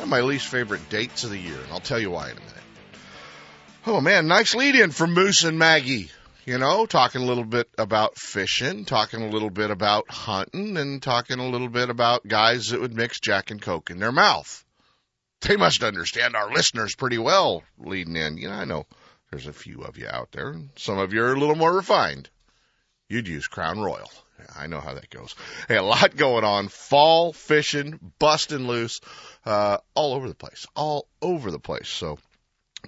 One of my least favorite dates of the year, and I'll tell you why in a minute. Oh man, nice lead in from Moose and Maggie. You know, talking a little bit about fishing, talking a little bit about hunting, and talking a little bit about guys that would mix Jack and Coke in their mouth. They must understand our listeners pretty well leading in. You know, I know there's a few of you out there. Some of you are a little more refined. You'd use Crown Royal. I know how that goes. Hey, a lot going on. Fall fishing, busting loose, uh, all over the place, all over the place. So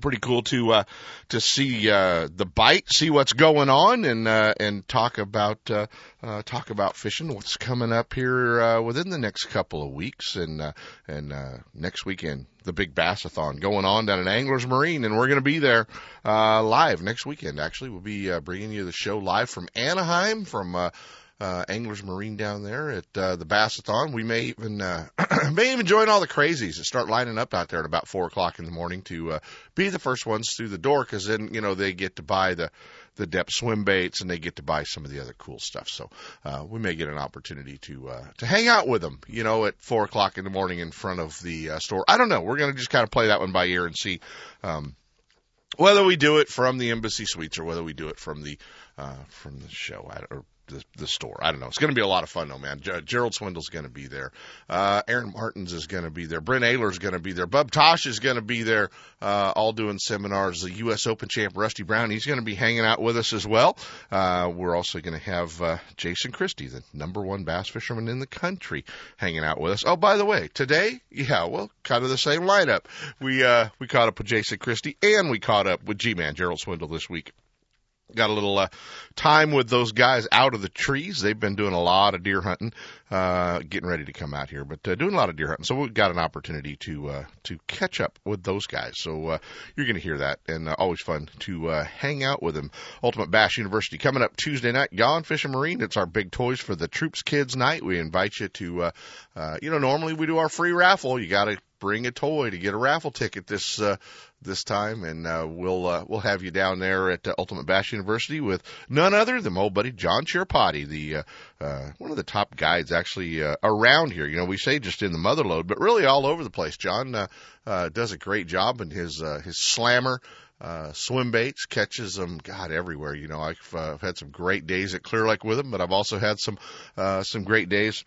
pretty cool to uh, to see uh, the bite, see what's going on, and uh, and talk about uh, uh, talk about fishing. What's coming up here uh, within the next couple of weeks, and uh, and uh, next weekend the big bassathon going on down at Anglers Marine, and we're going to be there uh, live next weekend. Actually, we'll be uh, bringing you the show live from Anaheim from. Uh, uh, Anglers Marine down there at uh, the Bassathon. We may even uh, may even join all the crazies that start lining up out there at about four o'clock in the morning to uh, be the first ones through the door because then you know they get to buy the the depth swim baits and they get to buy some of the other cool stuff. So uh, we may get an opportunity to uh, to hang out with them, you know, at four o'clock in the morning in front of the uh, store. I don't know. We're gonna just kind of play that one by ear and see. Um, whether we do it from the embassy suites or whether we do it from the uh, from the show or the, the store. I don't know. It's going to be a lot of fun, though, man. G- Gerald Swindle's going to be there. Uh, Aaron Martens is going to be there. Brent Ehrler's going to be there. Bub Tosh is going to be there, uh, all doing seminars. The U.S. Open champ Rusty Brown, he's going to be hanging out with us as well. Uh, we're also going to have uh, Jason Christie, the number one bass fisherman in the country, hanging out with us. Oh, by the way, today, yeah, well, kind of the same lineup. We uh, we caught up with Jason Christie and we caught up with G-Man Gerald Swindle this week got a little uh, time with those guys out of the trees. They've been doing a lot of deer hunting, uh, getting ready to come out here, but uh, doing a lot of deer hunting. So we've got an opportunity to uh, to catch up with those guys. So uh, you're going to hear that, and uh, always fun to uh, hang out with them. Ultimate Bass University coming up Tuesday night. Gone Fishing Marine. It's our big toys for the troops kids night. We invite you to, uh, uh, you know, normally we do our free raffle. You got to bring a toy to get a raffle ticket this uh, this time, and uh, we'll uh, we'll have you down there at uh, Ultimate Bass University with none other than my old buddy John Chirapati, the uh, uh, one of the top guides actually uh, around here. You know, we say just in the motherlode, but really all over the place. John does a great job in his his slammer. Swim baits catches them, God, everywhere. You know, I've, had some great days at Clear Lake with him, but I've also had some some great days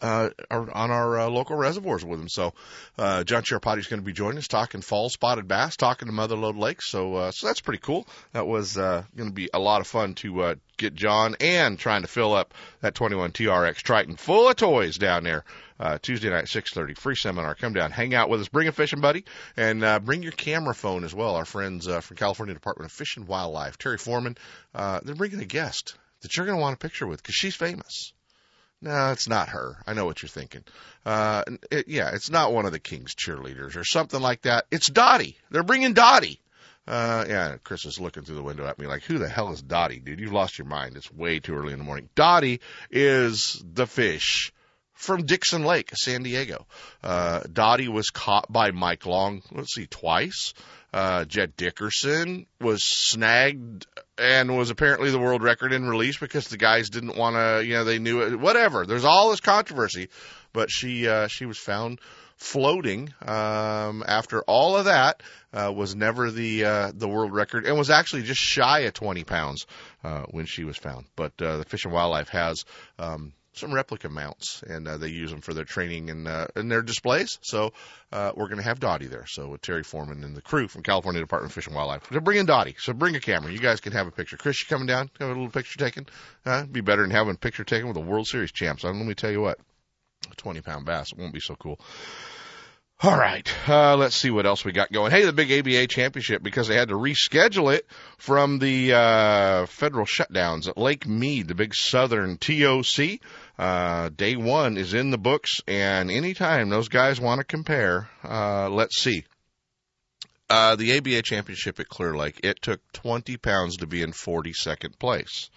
uh, on our uh, local reservoirs with him. So, uh, John Chirapati is going to be joining us talking fall spotted bass, talking to Motherlode Lake. So, uh, so that's pretty cool. That was, uh, going to be a lot of fun to, uh, get John and trying to fill up that 21 TRX Triton full of toys down there. Uh, Tuesday night, 6:30, free seminar. Come down, hang out with us, bring a fishing buddy, and uh, bring your camera phone as well. Our friends uh, from California Department of Fish and Wildlife, Terry Foreman, uh, they're bringing a guest that you're going to want a picture with because she's famous. No, it's not her. I know what you're thinking. Uh, it, yeah, it's not one of the King's cheerleaders or something like that. It's Dottie. They're bringing Dottie. Uh, yeah, Chris is looking through the window at me like, who the hell is Dottie, dude? You've lost your mind. It's way too early in the morning. Dottie is the fish from Dixon Lake, San Diego. Uh, Dottie was caught by Mike Long, let's see, twice. Uh, Jed Dickerson was snagged and was apparently the world record in release because the guys didn't want to, you know, they knew it, whatever. There's all this controversy, but she, uh, she was found floating, um, after all of that, uh, was never the, uh, the world record and was actually just shy of 20 pounds, uh, when she was found. But, uh, the Fish and Wildlife has, um, some replica mounts, and uh, they use them for their training and uh, and their displays. So uh, we're going to have Dottie there. So with Terry Foreman and the crew from California Department of Fish and Wildlife, to bring in Dottie. So bring a camera. You guys can have a picture. Chris, you coming down? Have a little picture taken? Uh, be better than having a picture taken with a World Series champ. So let me tell you what, a 20 pound bass. It won't be so cool. All right, uh, let's see what else we got going. Hey, the big ABA championship because they had to reschedule it from the uh, federal shutdowns at Lake Mead, the big Southern TOC. Uh, day one is in the books, and anytime those guys want to compare, uh, let's see. Uh, the ABA championship at Clear Lake, it took 20 pounds to be in 42nd place.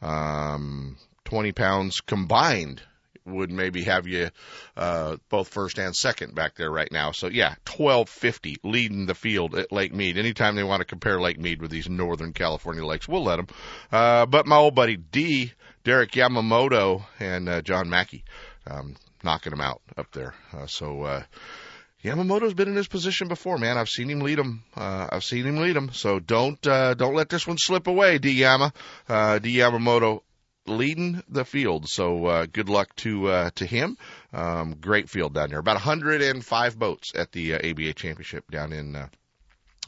Um, 20 pounds combined would maybe have you uh, both first and second back there right now. So yeah, 1250 leading the field at Lake Mead. Anytime they want to compare Lake Mead with these Northern California lakes, we'll let them. Uh, but my old buddy D, Derek Yamamoto, and uh, John Mackey, um, knocking them out up there. Uh, so. Uh, Yamamoto's been in this position before, man. I've seen him lead them. Uh, I've seen him lead them. So don't uh, don't let this one slip away, D Yama. Uh, D Yamamoto leading the field. So uh, good luck to uh, to him. Um, great field down there. About 105 boats at the uh, ABA Championship down in uh,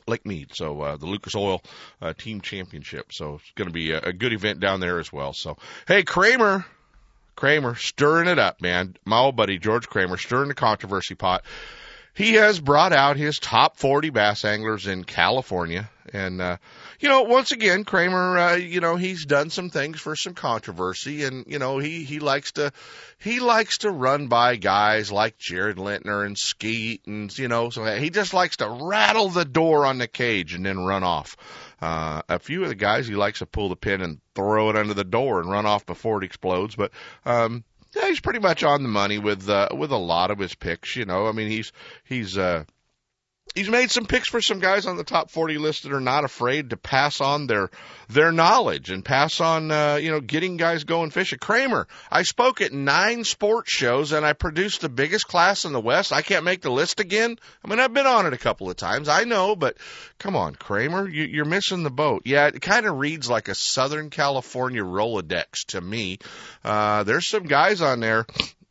Lake Mead. So uh, the Lucas Oil uh, Team Championship. So it's going to be a, a good event down there as well. So hey, Kramer. Kramer stirring it up, man. My old buddy George Kramer stirring the controversy pot. He has brought out his top 40 bass anglers in California. And, uh, you know, once again, Kramer, uh, you know, he's done some things for some controversy and, you know, he, he likes to, he likes to run by guys like Jared Lintner and Skeet and, you know, so he just likes to rattle the door on the cage and then run off. Uh, a few of the guys he likes to pull the pin and throw it under the door and run off before it explodes, but, um, yeah, he's pretty much on the money with uh, with a lot of his picks. You know, I mean, he's he's uh, he's made some picks for some guys on the top 40 list that are not afraid to pass on their their knowledge and pass on uh, you know getting guys going fishing. Kramer, I spoke at nine sports shows and I produced the biggest class in the West. I can't make the list again. I mean, I've been on it a couple of times. I know, but come on, Kramer, you, you're missing the boat. Yeah, it kind of reads like a Southern California Rolodex to me. Uh, there's some guys on there.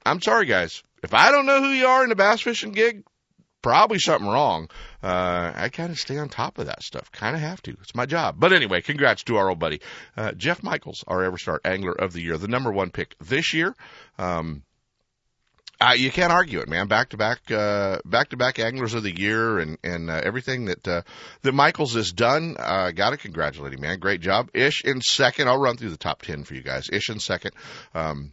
I'm sorry, guys. If I don't know who you are in the bass fishing gig, probably something wrong. Uh, I kind of stay on top of that stuff. Kind of have to. It's my job. But anyway, congrats to our old buddy, uh, Jeff Michaels, our EverStart Angler of the Year, the number one pick this year. Um, uh, you can't argue it, man. Back to back, uh, back to back anglers of the year and, and, uh, everything that, uh, that Michaels has done. Uh, gotta congratulate him, man. Great job. Ish in second. I'll run through the top 10 for you guys. Ish in second. Um,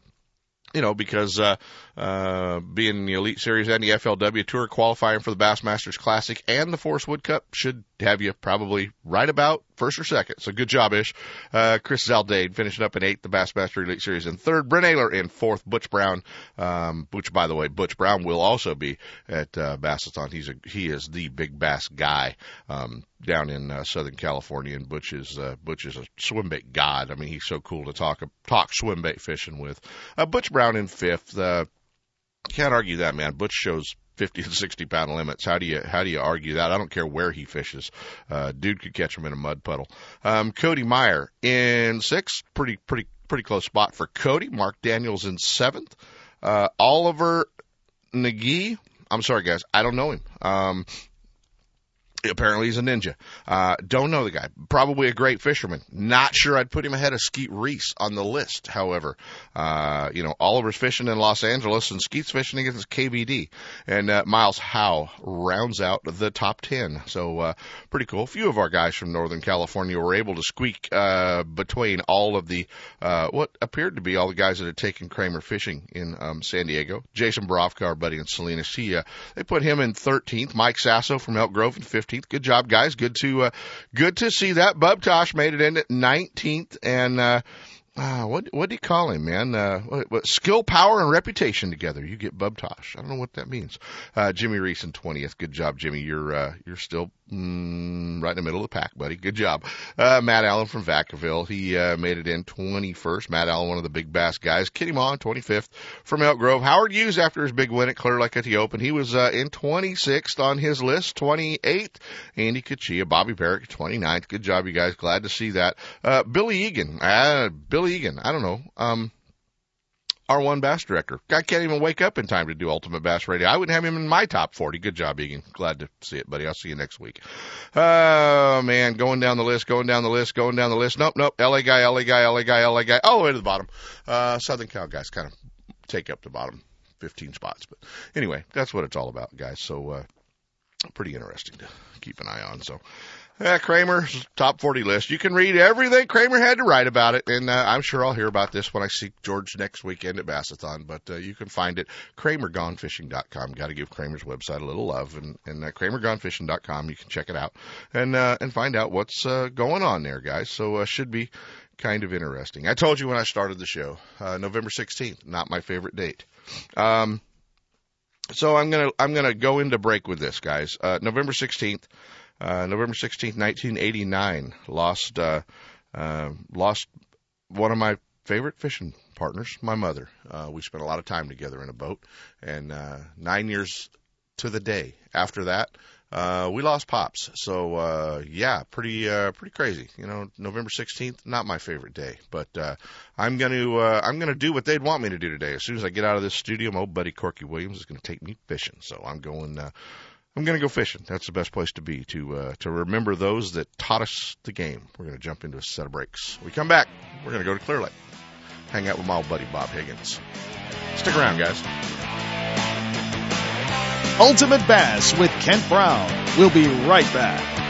you know, because uh, uh, being in the Elite Series and the FLW Tour qualifying for the Bassmasters Classic and the Forest Wood Cup should have you probably right about first or second. So good job, Ish. Uh, Chris Zaldain finishing up in eighth, the Bassmaster Elite Series in third. Brent Ehrler in fourth. Butch Brown, um, which by the way, Butch Brown will also be at uh, Bassathon. He's a he is the big bass guy um, down in uh, Southern California, and Butch is uh, Butch is a swim bait god. I mean, he's so cool to talk talk swim bait fishing with. Uh, Butch Brown in fifth. Uh, can't argue that, man. Butch shows 50 to 60 pound limits. How do you how do you argue that? I don't care where he fishes. Uh, dude could catch him in a mud puddle. Um, Cody Meyer in sixth, pretty pretty pretty close spot for Cody. Mark Daniels in seventh. Uh, Oliver Nagy. I'm sorry, guys. I don't know him. Um, Apparently he's a ninja. Uh, don't know the guy. Probably a great fisherman. Not sure I'd put him ahead of Skeet Reese on the list. However, uh, you know, Oliver's fishing in Los Angeles and Skeet's fishing against KVD. And, uh, Miles Howe rounds out the top 10. So, uh, pretty cool. A few of our guys from Northern California were able to squeak, uh, between all of the, uh, what appeared to be all the guys that had taken Kramer fishing in, um, San Diego. Jason Borofka, our buddy in Salinas, he, uh, they put him in 13th. Mike Sasso from Elk Grove in 15th. 15th. Good job, guys. Good to uh, good to see that. Bub Tosh made it in at 19th, and uh, uh, what what do you call him, man? Uh, what, what, skill, power, and reputation together. You get Bub Tosh. I don't know what that means. Uh, Jimmy Reese in 20th. Good job, Jimmy. You're uh, you're still mm, right in the middle of the pack, buddy. Good job. Uh, Matt Allen from Vacaville. He uh, made it in 21st. Matt Allen, one of the big bass guys. Kitty Maw 25th from Elk Grove. Howard Hughes after his big win at Clear Lake at the Open. He was uh, in 26th on his list. 28th. Andy Kachia, Bobby Barrett 29th. Good job, you guys. Glad to see that. Uh, Billy Egan. Uh, Billy Egan. I don't know. Um, our one bass director. Guy can't even wake up in time to do Ultimate Bass Radio. I wouldn't have him in my top 40. Good job, Egan. Glad to see it, buddy. I'll see you next week. Oh, man. Going down the list, going down the list, going down the list. Nope, nope. LA guy, LA guy, LA guy, LA guy. All the way to the bottom. Uh, Southern Cal guys kind of take up the bottom 15 spots. But anyway, that's what it's all about, guys. So, uh, pretty interesting to keep an eye on. So, yeah, Kramer's top 40 list. You can read everything Kramer had to write about it, and uh, I'm sure I'll hear about this when I see George next weekend at Bassathon. But uh, you can find it KramerGoneFishing.com. Got to give Kramer's website a little love, and, and uh, KramerGoneFishing.com. You can check it out and uh, and find out what's uh, going on there, guys. So uh, should be kind of interesting. I told you when I started the show, uh, November 16th, not my favorite date. Um, so I'm gonna I'm gonna go into break with this, guys. Uh, November 16th. Uh, November 16th, 1989, lost uh, uh, lost one of my favorite fishing partners, my mother. Uh, we spent a lot of time together in a boat, and uh, nine years to the day after that, uh, we lost pops. So uh, yeah, pretty uh, pretty crazy. You know, November 16th, not my favorite day, but uh, I'm gonna uh, I'm gonna do what they'd want me to do today. As soon as I get out of this studio, my old buddy Corky Williams is gonna take me fishing. So I'm going. Uh, I'm going to go fishing. That's the best place to be to uh, to remember those that taught us the game. We're going to jump into a set of breaks. When we come back. We're going to go to Clear Lake, hang out with my old buddy Bob Higgins. Stick around, guys. Ultimate Bass with Kent Brown. We'll be right back.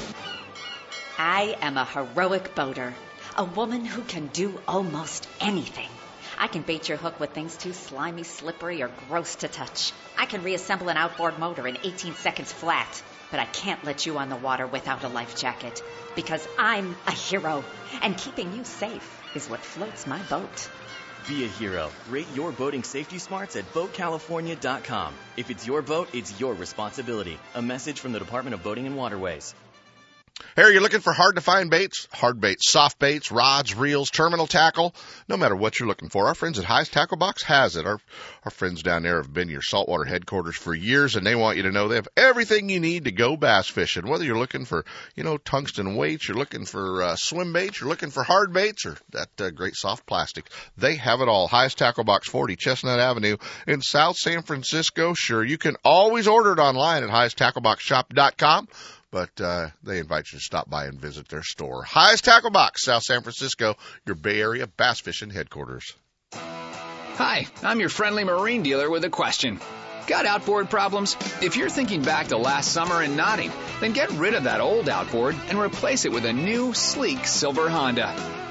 I am a heroic boater, a woman who can do almost anything. I can bait your hook with things too slimy, slippery, or gross to touch. I can reassemble an outboard motor in 18 seconds flat, but I can't let you on the water without a life jacket because I'm a hero, and keeping you safe is what floats my boat. Be a hero. Rate your boating safety smarts at BoatCalifornia.com. If it's your boat, it's your responsibility. A message from the Department of Boating and Waterways. Hey, are you looking for hard to find baits? Hard baits, soft baits, rods, reels, terminal tackle? No matter what you're looking for, our friends at Hi's Tackle Box has it. Our, our friends down there have been your saltwater headquarters for years and they want you to know they have everything you need to go bass fishing. Whether you're looking for, you know, tungsten weights, you're looking for uh, swim baits, you're looking for hard baits or that uh, great soft plastic. They have it all. Hi's Tackle Box 40 Chestnut Avenue in South San Francisco. Sure, you can always order it online at highesttackleboxshop.com but uh, they invite you to stop by and visit their store. Hi's Tackle Box, South San Francisco, your Bay Area bass fishing headquarters. Hi, I'm your friendly marine dealer with a question. Got outboard problems? If you're thinking back to last summer and nodding, then get rid of that old outboard and replace it with a new, sleek silver Honda.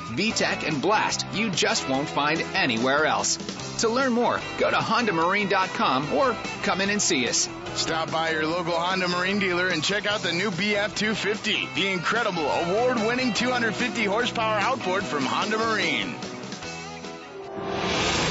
VTEC and Blast you just won't find anywhere else. To learn more, go to HondaMarine.com or come in and see us. Stop by your local Honda Marine dealer and check out the new BF 250, the incredible award winning 250 horsepower outboard from Honda Marine.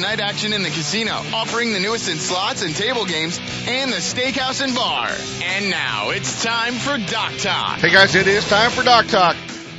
night action in the casino, offering the newest in slots and table games and the steakhouse and bar. And now it's time for Dock Talk. Hey guys, it is time for Dock Talk.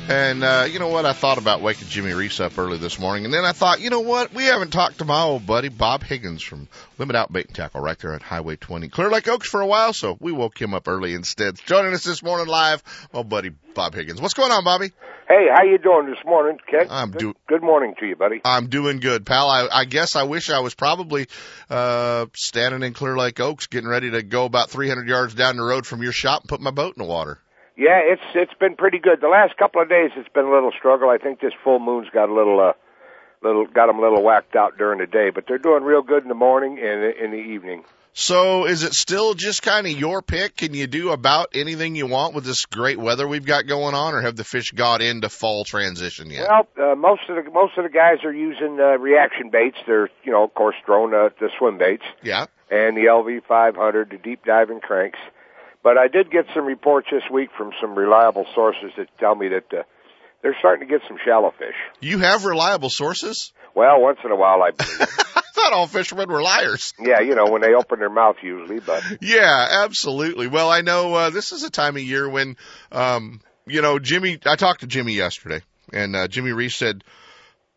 And uh, you know what? I thought about waking Jimmy Reese up early this morning, and then I thought, you know what? We haven't talked to my old buddy Bob Higgins from Limit Out Bait and Tackle right there at Highway 20, Clear Lake Oaks for a while, so we woke him up early instead. Joining us this morning live, my buddy Bob Higgins. What's going on, Bobby? Hey, how you doing this morning, Ken? I'm good, do- good morning to you, buddy. I'm doing good, pal. I, I guess I wish I was probably uh standing in Clear Lake Oaks, getting ready to go about 300 yards down the road from your shop and put my boat in the water. Yeah, it's it's been pretty good. The last couple of days, it's been a little struggle. I think this full moon's got a little, uh, little got them a little whacked out during the day, but they're doing real good in the morning and in the evening. So is it still just kind of your pick? Can you do about anything you want with this great weather we've got going on, or have the fish got into fall transition yet? Well, uh, most of the most of the guys are using uh, reaction baits. They're you know of course throwing uh, the swim baits yeah. and the LV 500, the deep diving cranks. But I did get some reports this week from some reliable sources that tell me that uh, they're starting to get some shallow fish. You have reliable sources? Well, once in a while I believe. it. I thought all fishermen were liars. yeah, you know when they open their mouth usually, but Yeah, absolutely. Well, I know uh, this is a time of year when, um, you know, Jimmy. I talked to Jimmy yesterday, and uh, Jimmy Reese said,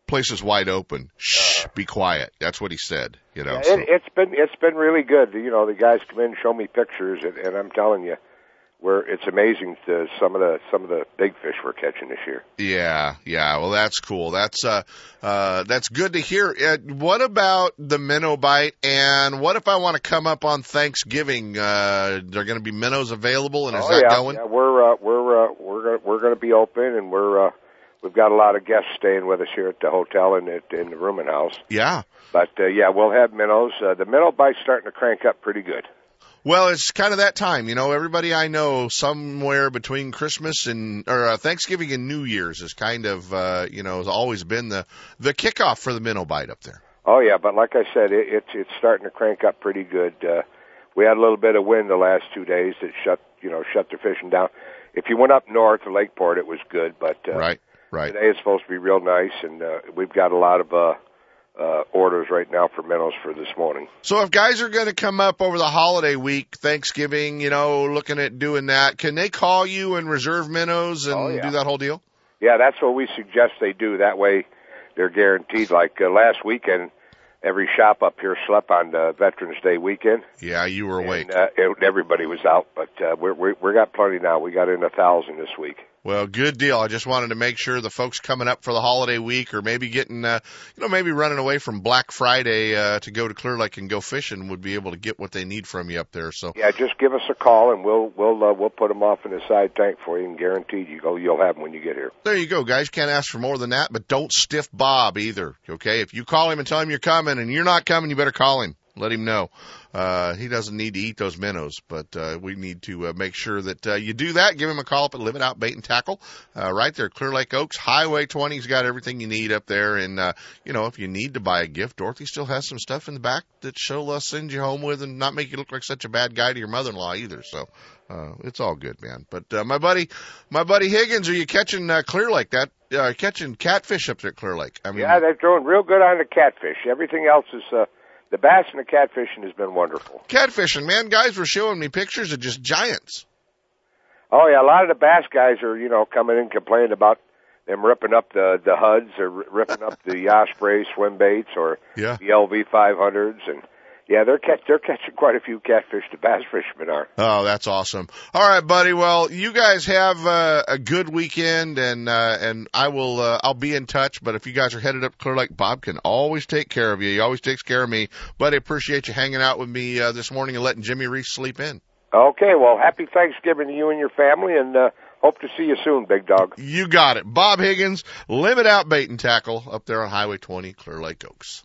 "Place is wide open. Shh, be quiet." That's what he said. You know. Yeah, so- it, it's been it's been really good. You know, the guys come in, show me pictures, and, and I'm telling you, where it's amazing to some of the some of the big fish we're catching this year. Yeah, yeah. Well, that's cool. That's uh, uh, that's good to hear. Uh, what about the minnow bite? And what if I want to come up on Thanksgiving? Uh, are going to be minnows available, and is oh that yeah, going? yeah, we're uh, we're uh, we're gonna, we're going to be open, and we're uh, we've got a lot of guests staying with us here at the hotel and at, in the rooming house. Yeah. But uh, yeah, we'll have minnows. Uh, the minnow bite's starting to crank up pretty good. Well, it's kind of that time, you know. Everybody I know, somewhere between Christmas and or uh, Thanksgiving and New Year's, is kind of uh, you know has always been the the kickoff for the minnow bite up there. Oh yeah, but like I said, it, it's it's starting to crank up pretty good. Uh, we had a little bit of wind the last two days that shut you know shut the fishing down. If you went up north to Lakeport, it was good, but uh, Right, right. today it's supposed to be real nice, and uh, we've got a lot of uh, uh, orders right now for minnows for this morning. So if guys are going to come up over the holiday week, Thanksgiving, you know, looking at doing that, can they call you and reserve minnows and Oh, yeah. do that whole deal? Yeah, that's what we suggest they do. That way, they're guaranteed. Like uh, last weekend, every shop up here slept on uh, Veterans Day weekend. Yeah, you were awake. And, uh, it, everybody was out, but uh, we're, we're we got plenty now. We got in a thousand this week. Well, good deal. I just wanted to make sure the folks coming up for the holiday week or maybe getting, uh, you know, maybe running away from Black Friday, uh, to go to Clear Lake and go fishing would be able to get what they need from you up there. So Yeah, just give us a call and we'll we'll uh, we'll put them off in the side tank for you, and guaranteed you go you'll have them when you get here. there you go, guys. Can't ask for more than that, but don't stiff Bob either. Okay. If you call him and tell him you're coming and you're not coming, you better call him. Let him know. Uh, he doesn't need to eat those minnows, but, uh, we need to uh, make sure that, uh, you do that. Give him a call up at Limit Out Bait and Tackle, uh, right there, Clear Lake Oaks, Highway 20's got everything you need up there. And, uh, you know, if you need to buy a gift, Dorothy still has some stuff in the back that she'll uh, send you home with and not make you look like such a bad guy to your mother-in-law either. So, uh, it's all good, man. But, uh, my buddy, my buddy Higgins, are you catching, uh, Clear Lake? That, uh, catching catfish up there at Clear Lake? I mean, Yeah, they're doing real good on the catfish. Everything else is uh, the bass and the catfishing has been wonderful. catfishing, man. Guys were showing me pictures of just giants. Oh yeah, a lot of the bass guys are you know coming in complaining about them ripping up the the HUDs or ripping up the Osprey swim baits or Yeah. the LV 500s and yeah they're catch they're catching quite a few catfish. The bass fishermen are. Oh, that's awesome. All right, buddy. Well, you guys have uh, a good weekend, and uh, and I will uh, I'll be in touch. But if you guys are headed up Clear Lake, Bob can always take care of you. He always takes care of me. But I appreciate you hanging out with me uh, this morning and letting Jimmy Reese sleep in. Okay, well happy Thanksgiving to you and your family and uh, hope to see you soon, big dog. You got it, Bob Higgins. Limit out bait and tackle up there on Highway 20, Clear Lake Oaks.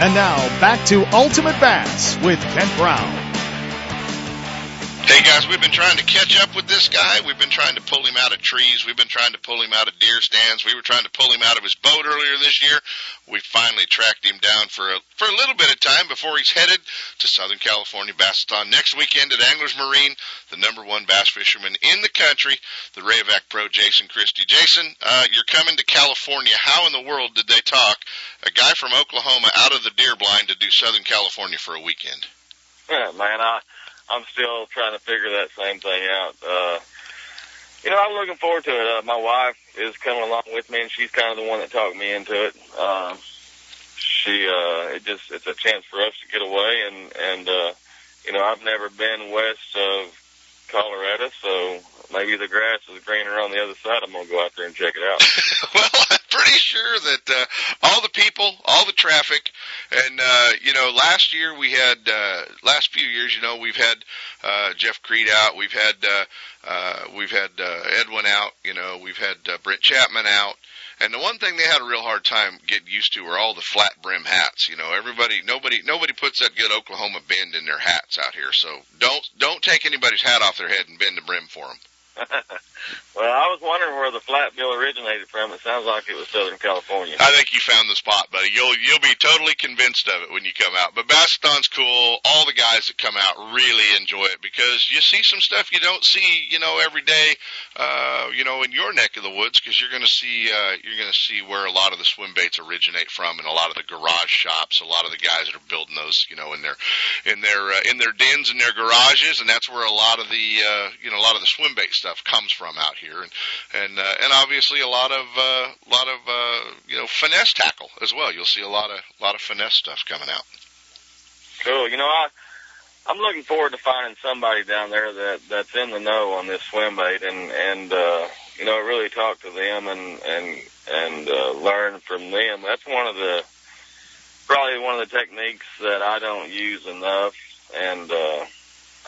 And now back to Ultimate Bass with Kent Brown. Hey guys, we've been trying to catch up with this guy. We've been trying to pull him out of trees. We've been trying to pull him out of deer stands. We were trying to pull him out of his boat earlier this year. We finally tracked him down for a, for a little bit of time before he's headed to Southern California Bassathon next weekend at Anglers Marine, the number one bass fisherman in the country, the Rayovac Pro Jason Christie. Jason, uh, you're coming to California. How in the world did they talk a guy from Oklahoma out of the deer blind to do Southern California for a weekend? Yeah, man, I I'm still trying to figure that same thing out. Uh, you know, I'm looking forward to it. Uh, my wife is coming along with me, and she's kind of the one that talked me into it. Um, she, uh, it just, it's a chance for us to get away, and and uh, you know, I've never been west of Colorado, so maybe the grass is greener on the other side. I'm gonna go out there and check it out. well, pretty sure that uh, all the people, all the traffic, and uh, you know, last year we had, uh, last few years, you know, we've had uh, Jeff Kriet out, we've had, uh, uh, we've had uh, Edwin out, you know, we've had uh, Brent Chapman out. And the one thing they had a real hard time getting used to were all the flat brim hats. You know, everybody, nobody, nobody puts that good Oklahoma bend in their hats out here. So don't, don't take anybody's hat off their head and bend the brim for them. well, I was wondering where the flat bill originated from. It sounds like it was Southern California. I think you found the spot, buddy. You'll you'll be totally convinced of it when you come out. But Bassathon's cool. All the guys that come out really enjoy it because you see some stuff you don't see, you know, every day, uh, you know, in your neck of the woods because you're going to see uh, you're going to see where a lot of the swim baits originate from, and a lot of the garage shops, a lot of the guys that are building those, you know, in their in their uh, in their dens in their garages, and that's where a lot of the uh, you know a lot of the swim bait stuff comes from out here, and and uh, and obviously a lot of uh, lot of uh, you know finesse tackle as well. You'll see a lot of a lot of finesse stuff coming out. Cool. You know, I I'm looking forward to finding somebody down there that that's in the know on this swim bait, and and uh, you know really talk to them and and and uh, learn from them. That's one of the probably one of the techniques that I don't use enough, and uh,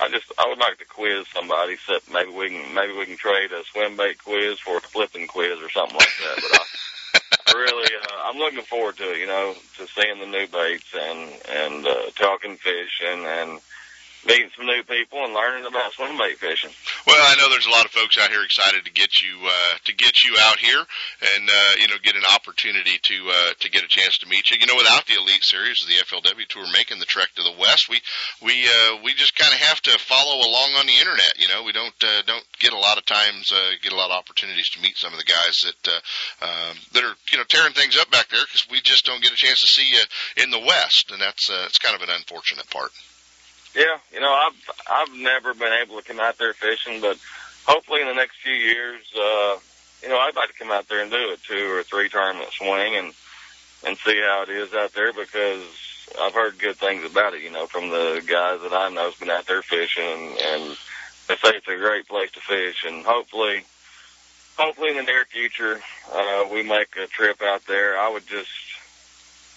I just I would like to quiz somebody. So maybe we can maybe we can trade a swim bait quiz for a flipping quiz or something like that. But I, I really uh, I'm looking forward to it. You know, to seeing the new baits and and uh, talking fishing and meeting some new people and learning about swim bait fishing. Well, I know there's a lot of folks out here excited to get you uh, to get you out here and uh, you know get an opportunity to uh, to get a chance to meet you. You know, without the Elite Series, of the FLW Tour making the trek to the West, we we uh, we just kind of have to follow along on the internet. You know, we don't uh, don't get a lot of times uh, get a lot of opportunities to meet some of the guys that uh, um, that are you know tearing things up back there because we just don't get a chance to see you in the West, and that's uh, it's kind of an unfortunate part. Yeah, you know, I've I've never been able to come out there fishing, but hopefully in the next few years, uh, you know, I'd like to come out there and do a two or three tournament swing and and see how it is out there because I've heard good things about it. You know, from the guys that I know's been out there fishing, and, they say it's a great place to fish, and hopefully. Hopefully in the near future, uh, we make a trip out there. I would just,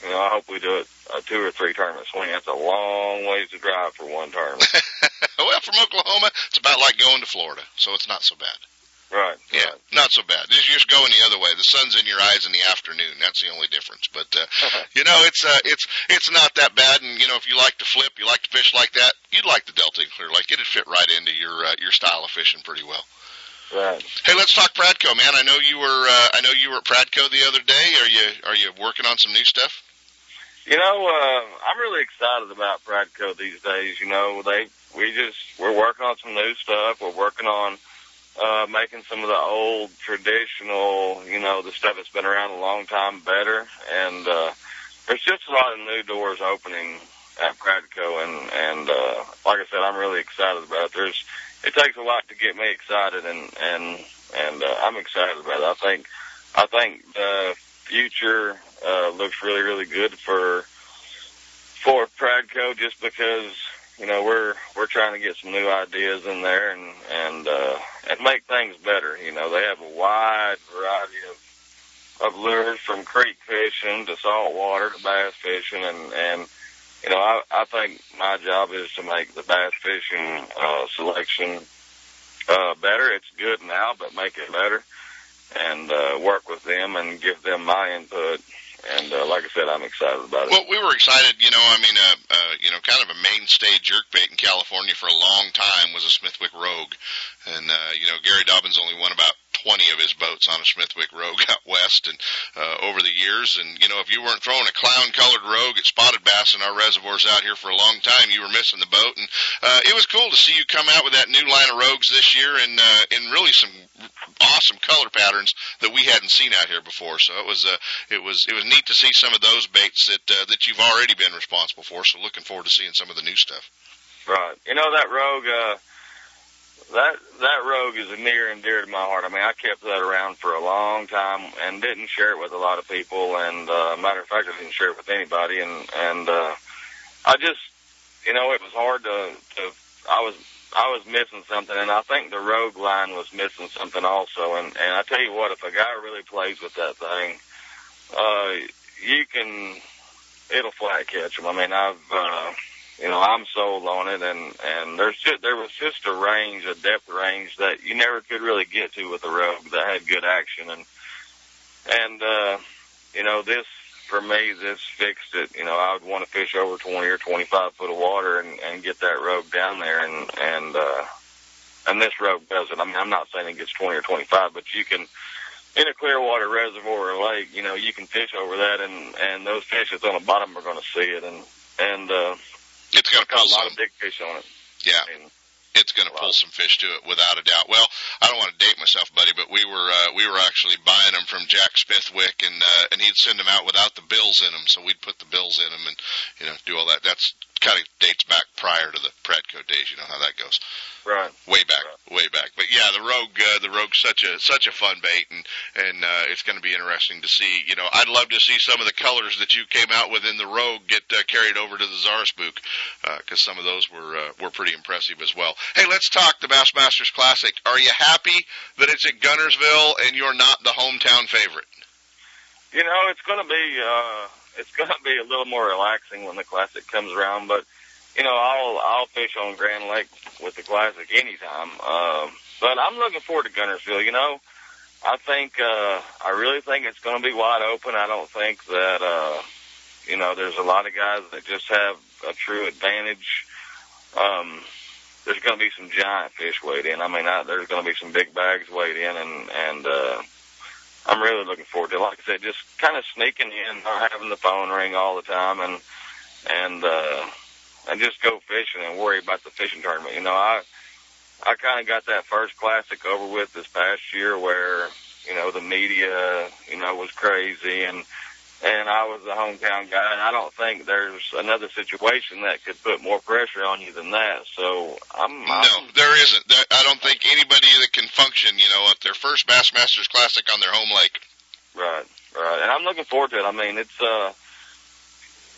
you know, I hope we do it a two or three tournament swing. That's a long ways to drive for one tournament. well, from Oklahoma, it's about like going to Florida, so it's not so bad. Right. Yeah, right. not so bad. Just just going the other way. The sun's in your eyes in the afternoon. That's the only difference. But uh, you know, it's uh, it's it's not that bad. And you know, if you like to flip, you like to fish like that, you'd like the Delta Clear Lake. It'd fit right into your uh, your style of fishing pretty well. Right. Hey, let's talk Pradco, man. I know you were uh, I know you were at Pradco the other day. Are you are you working on some new stuff? You know, uh, I'm really excited about Pradco these days. You know, they we just we're working on some new stuff. We're working on uh, making some of the old traditional, you know, the stuff that's been around a long time better. And uh, there's just a lot of new doors opening at Pradco, and and uh, like I said, I'm really excited about it. There's it takes a lot to get me excited, and and and uh, I'm excited about it. I think I think the future uh, looks really really good for for Pradco just because you know we're we're trying to get some new ideas in there and and uh, and make things better. You know they have a wide variety of of lures from creek fishing to saltwater to bass fishing and and you know I I think my job is to make the bass fishing uh, selection uh, better. It's good now, but make it better and uh, work with them and give them my input and uh, like I said, I'm excited about it. Well, we were excited. You know, I mean, uh, uh, you know, kind of a mainstay jerkbait in California for a long time was a Smithwick Rogue, and uh, you know, Gary Dobyns only won about 20 of his boats on a Smithwick Rogue out west and uh, over the years. And, you know, if you weren't throwing a clown colored Rogue at spotted bass in our reservoirs out here for a long time, you were missing the boat. And uh, it was cool to see you come out with that new line of Rogues this year and, uh, and really some awesome color patterns that we hadn't seen out here before. So it was, uh, it was, it was neat to see some of those baits that, uh, that you've already been responsible for. So looking forward to seeing some of the new stuff. Right. You know, that Rogue, uh, that that rogue is near and dear to my heart. I mean, I kept that around for a long time and didn't share it with a lot of people. And uh, matter of fact, I didn't share it with anybody. And and uh, I just, you know, it was hard to. to I was I was missing something, and I think the rogue line was missing something also. And and I tell you what, if a guy really plays with that thing, uh, you can, it'll flat catch him. I mean, I've. Uh, you know, I'm sold on it, and and there's just there was just a range, a depth range that you never could really get to with the Rogue that had good action, and and uh, you know this for me, this fixed it. You know, I would want to fish over 20 or 25 foot of water and and get that Rogue down there, and and uh, and this Rogue does it. I mean, I'm not saying it gets 20 or 25, but you can in a clear water reservoir or lake, you know, you can fish over that, and and those fish that's on the bottom are going to see it, and and uh, it's going to pull a lot some, of big fish on it. Yeah. And, it's going to pull some fish to it without a doubt. Well, I don't want to date myself, buddy, but we were uh, we were actually buying them from Jack Smithwick, and uh, and he'd send them out without the bills in them, so we'd put the bills in them and you know do all that. That's kind of dates back prior to the Pradco days. You know how that goes. Right. Way back, right. way back. But yeah, the Rogue, uh, the Rogue's such a such a fun bait, and and uh, it's going to be interesting to see. You know, I'd love to see some of the colors that you came out with in the Rogue get uh, carried over to the Zara Spook, because uh, some of those were uh, were pretty impressive as well. Hey, let's talk the Bassmasters Classic. Are you happy that it's at Guntersville and you're not the hometown favorite? You know, it's going to be uh, it's going to be a little more relaxing when the Classic comes around, but you know, I'll I'll fish on Grand Lake with the Classic anytime. Um, but I'm looking forward to Guntersville. You know, I think uh, I really think it's going to be wide open. I don't think that uh, you know there's a lot of guys that just have a true advantage. Um, there's going to be some giant fish weighed in. I mean, I, there's going to be some big bags weighed in, and and uh, I'm really looking forward to. Like I said, just kind of sneaking in, not having the phone ring all the time, and and. uh and just go fishing and worry about the fishing tournament. You know, I I kind of got that first classic over with this past year where you know the media you know was crazy and and I was the hometown guy and I don't think there's another situation that could put more pressure on you than that. So I'm no, I'm, there isn't. I don't think anybody that can function, you know, at their first Bassmasters Classic on their home lake. Right, right, and I'm looking forward to it. I mean, it's uh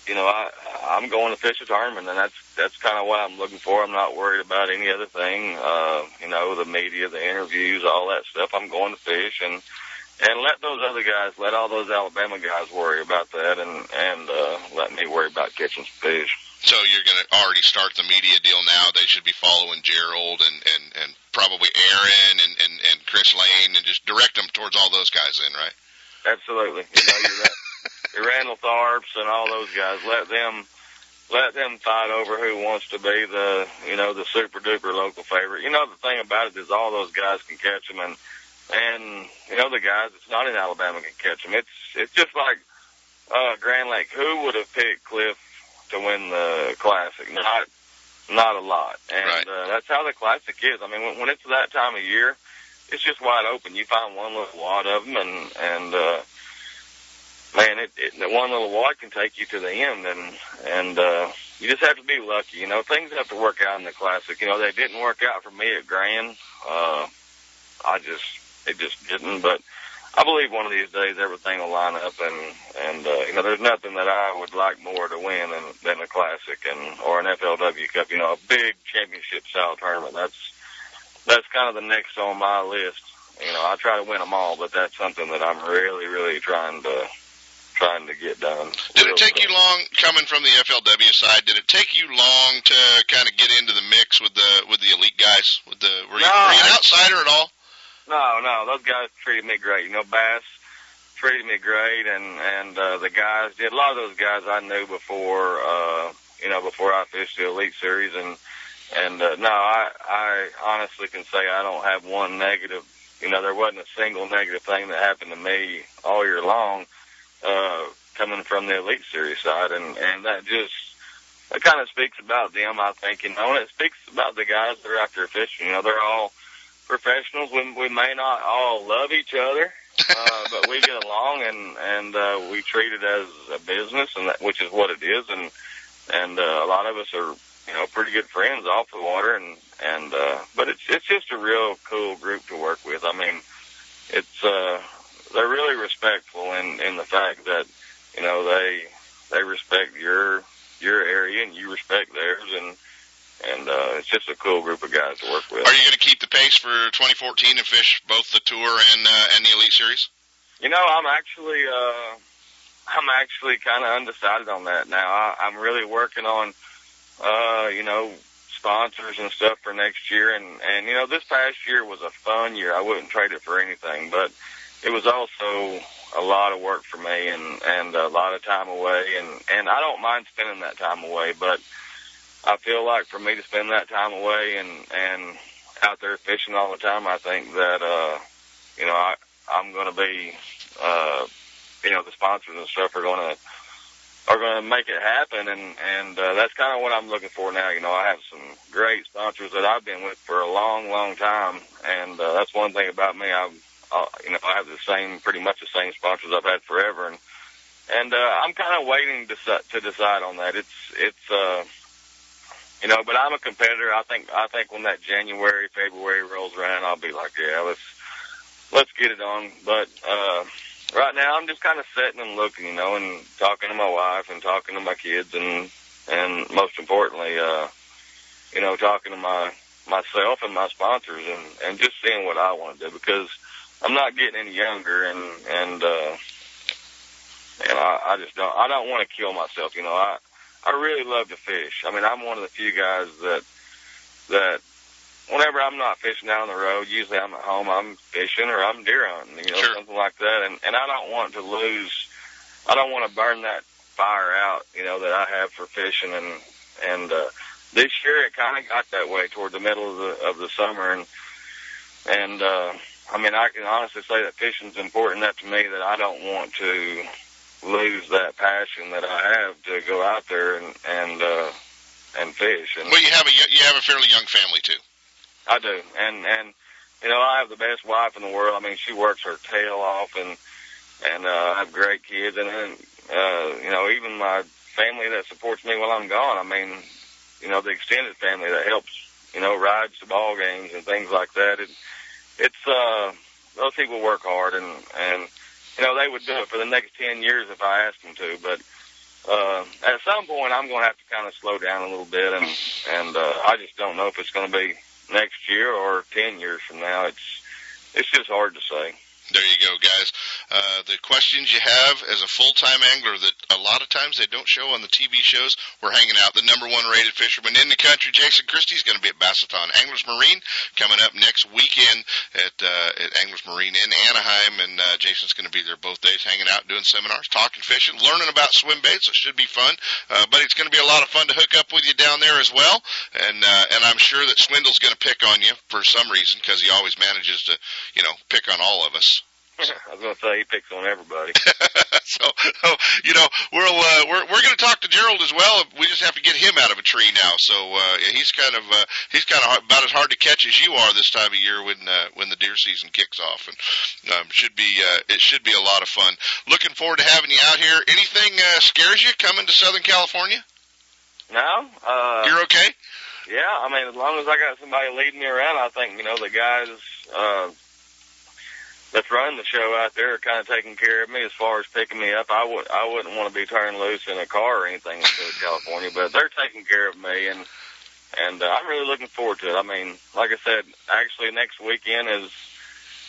you know, I I'm going to fish a tournament, and that's that's kind of what I'm looking for. I'm not worried about any other thing. Uh, you know, the media, the interviews, all that stuff. I'm going to fish, and and let those other guys, let all those Alabama guys worry about that, and and uh, let me worry about catching some fish. So you're going to already start the media deal now. They should be following Gerald and and and probably Aaron and and and Chris Lane, and just direct them towards all those guys. Then, right? Absolutely. You know, you're. Randall Tharps and all those guys. Let them let them fight over who wants to be the you know the super duper local favorite. You know the thing about it is all those guys can catch them, and and the guys that's not in Alabama can catch them. It's it's just like uh, Grand Lake. Who would have picked Cliff to win the Classic? Not not a lot, and right. uh, that's how the Classic is. I mean, when, when it's that time of year, it's just wide open. You find one little wad of them, and and uh, man, it, it one little wad can take you to the end, and and uh, you just have to be lucky. You know, things have to work out in the classic. You know, they didn't work out for me at Grand. Uh, I just it just didn't, but. I believe one of these days everything will line up, and and uh, you know there's nothing that I would like more to win than than a classic and or an FLW Cup. You know, a big championship style tournament. That's that's kind of the next on my list. You know, I try to win them all, but that's something that I'm really, really trying to trying to get done. Did it take you long coming from the FLW side? Did it take you long to kind of get into the mix with the with the elite guys? With the were you, no, were you an outsider at all? No, no, those guys treated me great. You know, Bass treated me great, and and uh, the guys did. A lot of those guys I knew before, uh, you know, before I fished the Elite Series, and and uh, no, I I honestly can say I don't have one negative. You know, there wasn't a single negative thing that happened to me all year long, uh, coming from the Elite Series side, and and that just that kind of speaks about them, I think, you know, and it speaks about the guys that are out there fishing. You know, they're all professionals. We, we may not all love each other, uh, but we get along and, and, uh, we treat it as a business and that, which is what it is. And, and, uh, a lot of us are, you know, pretty good friends off the water and, and, uh, but it's, it's just a real cool group to work with. I mean, it's, uh, they're really respectful in, in the fact that, you know, they, they respect your, your area and you respect theirs and, and uh, it's just a cool group of guys to work with. Are you going to keep the pace for 2014 and fish both the tour and uh, and the elite series? You know, I'm actually uh, I'm actually kind of undecided on that now. I, I'm really working on uh, you know sponsors and stuff for next year, and and you know this past year was a fun year. I wouldn't trade it for anything, but it was also a lot of work for me and and a lot of time away, and and I don't mind spending that time away, but I feel like for me to spend that time away and and out there fishing all the time, I think that uh, you know I I'm going to be uh, you know the sponsors and stuff are going to are going to make it happen, and and uh, that's kind of what I'm looking for now. You know, I have some great sponsors that I've been with for a long, long time, and uh, that's one thing about me. I'm, uh, you know, I have the same, pretty much the same sponsors I've had forever, and and uh, I'm kind of waiting to to decide on that. It's it's uh, you know, but I'm a competitor. I think I think when that January, February rolls around, I'll be like, yeah, let's let's get it on. But uh, right now, I'm just kind of sitting and looking, you know, and talking to my wife and talking to my kids, and and most importantly, uh, you know, talking to my myself and my sponsors, and and just seeing what I want to do because I'm not getting any younger, and and uh, and I, I just don't I don't want to kill myself, you know. I I really love to fish. I mean, I'm one of the few guys that that whenever I'm not fishing down the road, usually I'm at home, I'm fishing or I'm deer hunting, you know, Sure. something like that. And and I don't want to lose. I don't want to burn that fire out, you know, that I have for fishing. And and uh, this year it kind of got that way toward the middle of the of the summer. And and uh, I mean, I can honestly say that fishing's important enough to me that I don't want to lose that passion that I have to go out there and and uh, and fish. And Well, you have a you have a fairly young family too. I do, and and you know I have the best wife in the world. I mean, she works her tail off, and and uh, I have great kids, and then uh, you know even my family that supports me while I'm gone. I mean, you know the extended family that helps, you know, rides to ball games and things like that. It, it's uh, those people work hard, and and you know they would do it for the next ten years if I asked them to, but. Uh, at some point, I'm going to have to kind of slow down a little bit, and and uh, I just don't know if it's going to be next year or ten years from now. It's it's just hard to say. There you go, guys. Uh, the questions you have as a full-time angler that a lot of times they don't show on the TV shows. We're hanging out the number one rated fisherman in the country, Jason Christie's going to be at Bassathon Anglers Marine coming up next weekend at, uh, at Anglers Marine in Anaheim. And, uh, Jason's going to be there both days hanging out, doing seminars, talking fishing, learning about swim baits. It should be fun. Uh, but it's going to be a lot of fun to hook up with you down there as well. And, uh, and I'm sure that Swindle's going to pick on you for some reason because he always manages to, you know, pick on all of us. I was going to say he picks on everybody. so, so, you know, we'll uh, we're we're going to talk to Gerald as well. We just have to get him out of a tree now. So uh, he's kind of uh, he's kind of about as hard to catch as you are this time of year when uh, when the deer season kicks off, and um, should be uh, it should be a lot of fun. Looking forward to having you out here. Anything uh, scares you coming to Southern California? No, uh, You're okay. yeah. I mean, as long as I got somebody leading me around, I think you know the guys uh, that's running the show out there are kind of taking care of me as far as picking me up. I would I wouldn't want to be turned loose in a car or anything in California, but they're taking care of me, and and uh, I'm really looking forward to it. I mean, like I said, actually next weekend is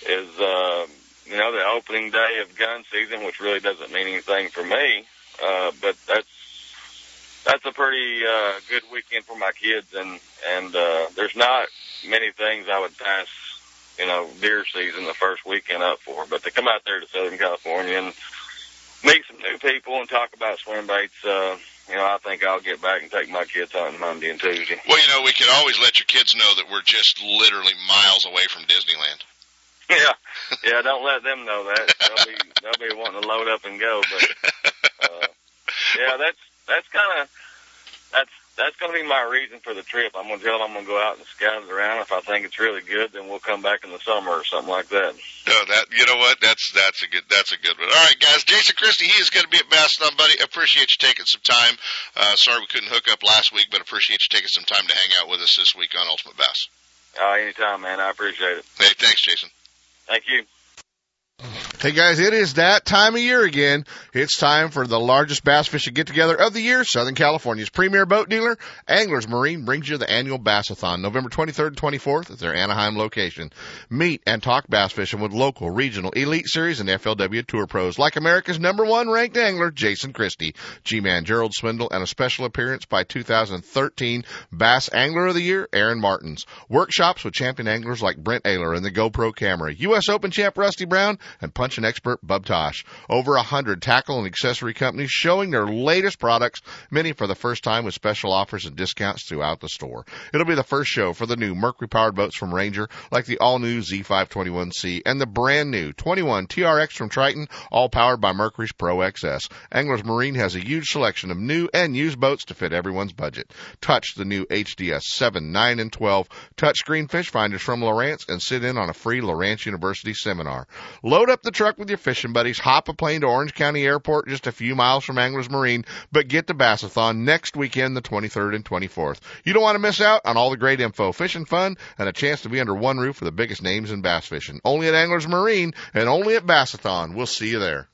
is uh, you know the opening day of gun season, which really doesn't mean anything for me, uh, but that's that's a pretty uh, good weekend for my kids, and and uh, there's not many things I would pass you know, deer season the first weekend up for. But to come out there to Southern California and meet some new people and talk about swim baits, uh, you know, I think I'll get back and take my kids hunting Monday and Tuesday. Well, you know, we could always let your kids know that we're just literally miles away from Disneyland. Yeah, yeah. Don't let them know that. They'll be they'll be wanting to load up and go. But uh, yeah, that's that's kind of that's that's going to be my reason for the trip. I'm going to tell them I'm going to go out and scout it around. If I think it's really good, then we'll come back in the summer or something like that. No, that you know what? That's that's a good that's a good one. All right, guys. Jason Christie, he is going to be at Bassathon, buddy. Appreciate you taking some time. Uh, sorry we couldn't hook up last week, but appreciate you taking some time to hang out with us this week on Ultimate Bass. Uh, anytime, man. I appreciate it. Hey, thanks, Jason. Thank you. Hey guys, it is that time of year again. It's time for the largest bass fishing get together of the year. Southern California's premier boat dealer, Anglers Marine, brings you the annual Bassathon, November 23rd and 24th at their Anaheim location. Meet and talk bass fishing with local, regional, elite series and FLW tour pros like America's number one ranked angler, Jason Christie, G-Man Gerald Swindle, and a special appearance by 2013 Bass Angler of the Year, Aaron Martens. Workshops with champion anglers like Brent Ehrler and the GoPro camera, U.S. Open champ Rusty Brown, and and expert Bub Tosh. Over a hundred tackle and accessory companies showing their latest products, many for the first time with special offers and discounts throughout the store. It'll be the first show for the new Mercury powered boats from Ranger, like the all new Z521C and the brand new 21 TRX from Triton, all powered by Mercury's Pro XS. Anglers Marine has a huge selection of new and used boats to fit everyone's budget. Touch the new HDS 7, 9, and 12 touchscreen fish finders from Lowrance and sit in on a free Lowrance University seminar. Load up the truck with your fishing buddies, hop a plane to Orange County Airport, just a few miles from Anglers Marine, but get to Bassathon next weekend, the 23rd and 24th. You don't want to miss out on all the great info, fishing fun, and a chance to be under one roof with the biggest names in bass fishing. Only at Anglers Marine and only at Bassathon. We'll see you there.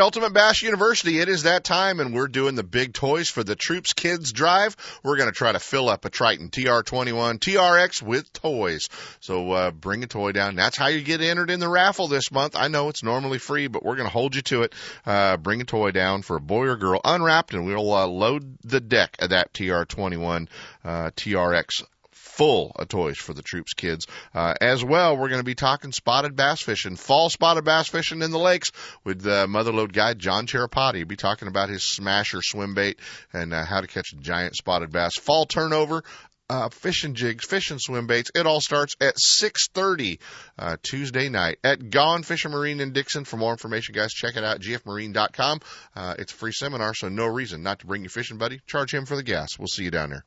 Ultimate Bass University. It is that time, and we're doing the big toys for the Troops Kids Drive. We're going to try to fill up a Triton TR21 TRX with toys. So uh, bring a toy down. That's how you get entered in the raffle this month. I know it's normally free, but we're going to hold you to it. Uh, bring a toy down for a boy or girl, unwrapped, and we'll uh, load the deck of that TR21 uh, TRX full of toys for the troops kids. Uh, as well, we're going to be talking spotted bass fishing, fall spotted bass fishing in the lakes with uh, motherload guide John Cherapati. He'll be talking about his smasher swim bait and uh, how to catch a giant spotted bass. Fall turnover. Uh, fishing jigs, fishing swim baits. It all starts at 6:30 uh, Tuesday night at Gone Fishing Marine in Dixon. For more information, guys, check it out gfmarine.com. Uh, it's a free seminar, so no reason not to bring your fishing buddy. Charge him for the gas. We'll see you down there.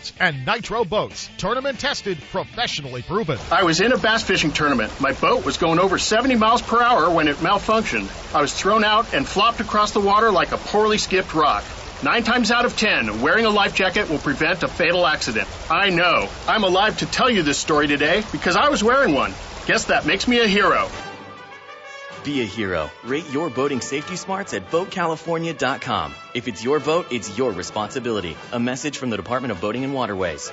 Outboards, and Nitro Boats. Tournament tested, professionally proven. I was in a bass fishing tournament. My boat was going over 70 miles per hour when it malfunctioned. I was thrown out and flopped across the water like a poorly skipped rock. Nine times out of ten, wearing a life jacket will prevent a fatal accident. I know. I'm alive to tell you this story today because I was wearing one. Guess that makes me a hero. Be a hero. Rate your boating safety smarts at BoatCalifornia.com. If it's your boat, it's your responsibility. A message from the Department of Boating and Waterways.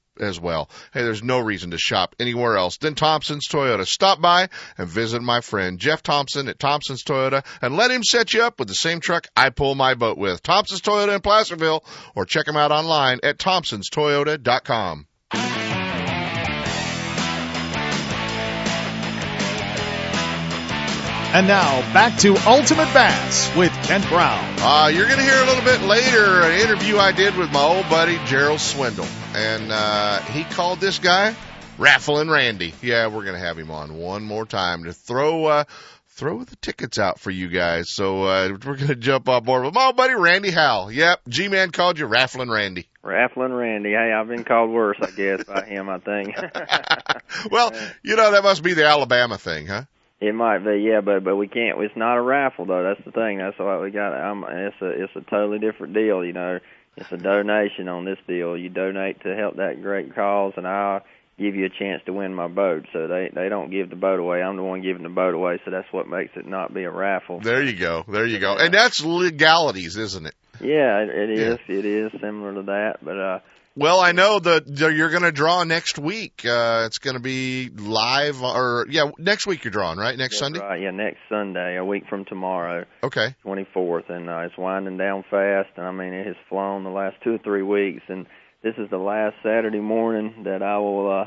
as well. Hey, there's no reason to shop anywhere else than Thompson's Toyota. Stop by and visit my friend Jeff Thompson at Thompson's Toyota and let him set you up with the same truck I pull my boat with. Thompson's Toyota in Placerville or check him out online at thompsonstoyota.com. And now back to Ultimate Bass with Kent Brown. Uh, you're going to hear a little bit later an interview I did with my old buddy Gerald Swindle, and uh, he called this guy Raffling Randy. Yeah, we're going to have him on one more time to throw uh, throw the tickets out for you guys. So uh, we're going to jump on board with my buddy Randy Howell. Yep, G-Man called you Raffling Randy. Raffling Randy. Hey, I've been called worse, I guess, by him. I think. well, you know that must be the Alabama thing, huh? It might be, yeah, but but we can't. It's not a raffle though. That's the thing. That's why we got. I'm, it's a it's a totally different deal. You know, it's a donation on this deal. You donate to help that great cause, and I'll give you a chance to win my boat. So they they don't give the boat away. I'm the one giving the boat away. So that's what makes it not be a raffle. There you go. There you go. And that's legalities, isn't it? Yeah, it, it is. Yeah. It is similar to that, but uh well, I know that you're going to draw next week. Uh, it's going to be live, or yeah, next week you're drawing, right? Next That's Sunday. Right. Yeah, next Sunday, a week from tomorrow. Okay. 24th, and uh, it's winding down fast. And I mean, it has flown the last two or three weeks, and this is the last Saturday morning that I will uh,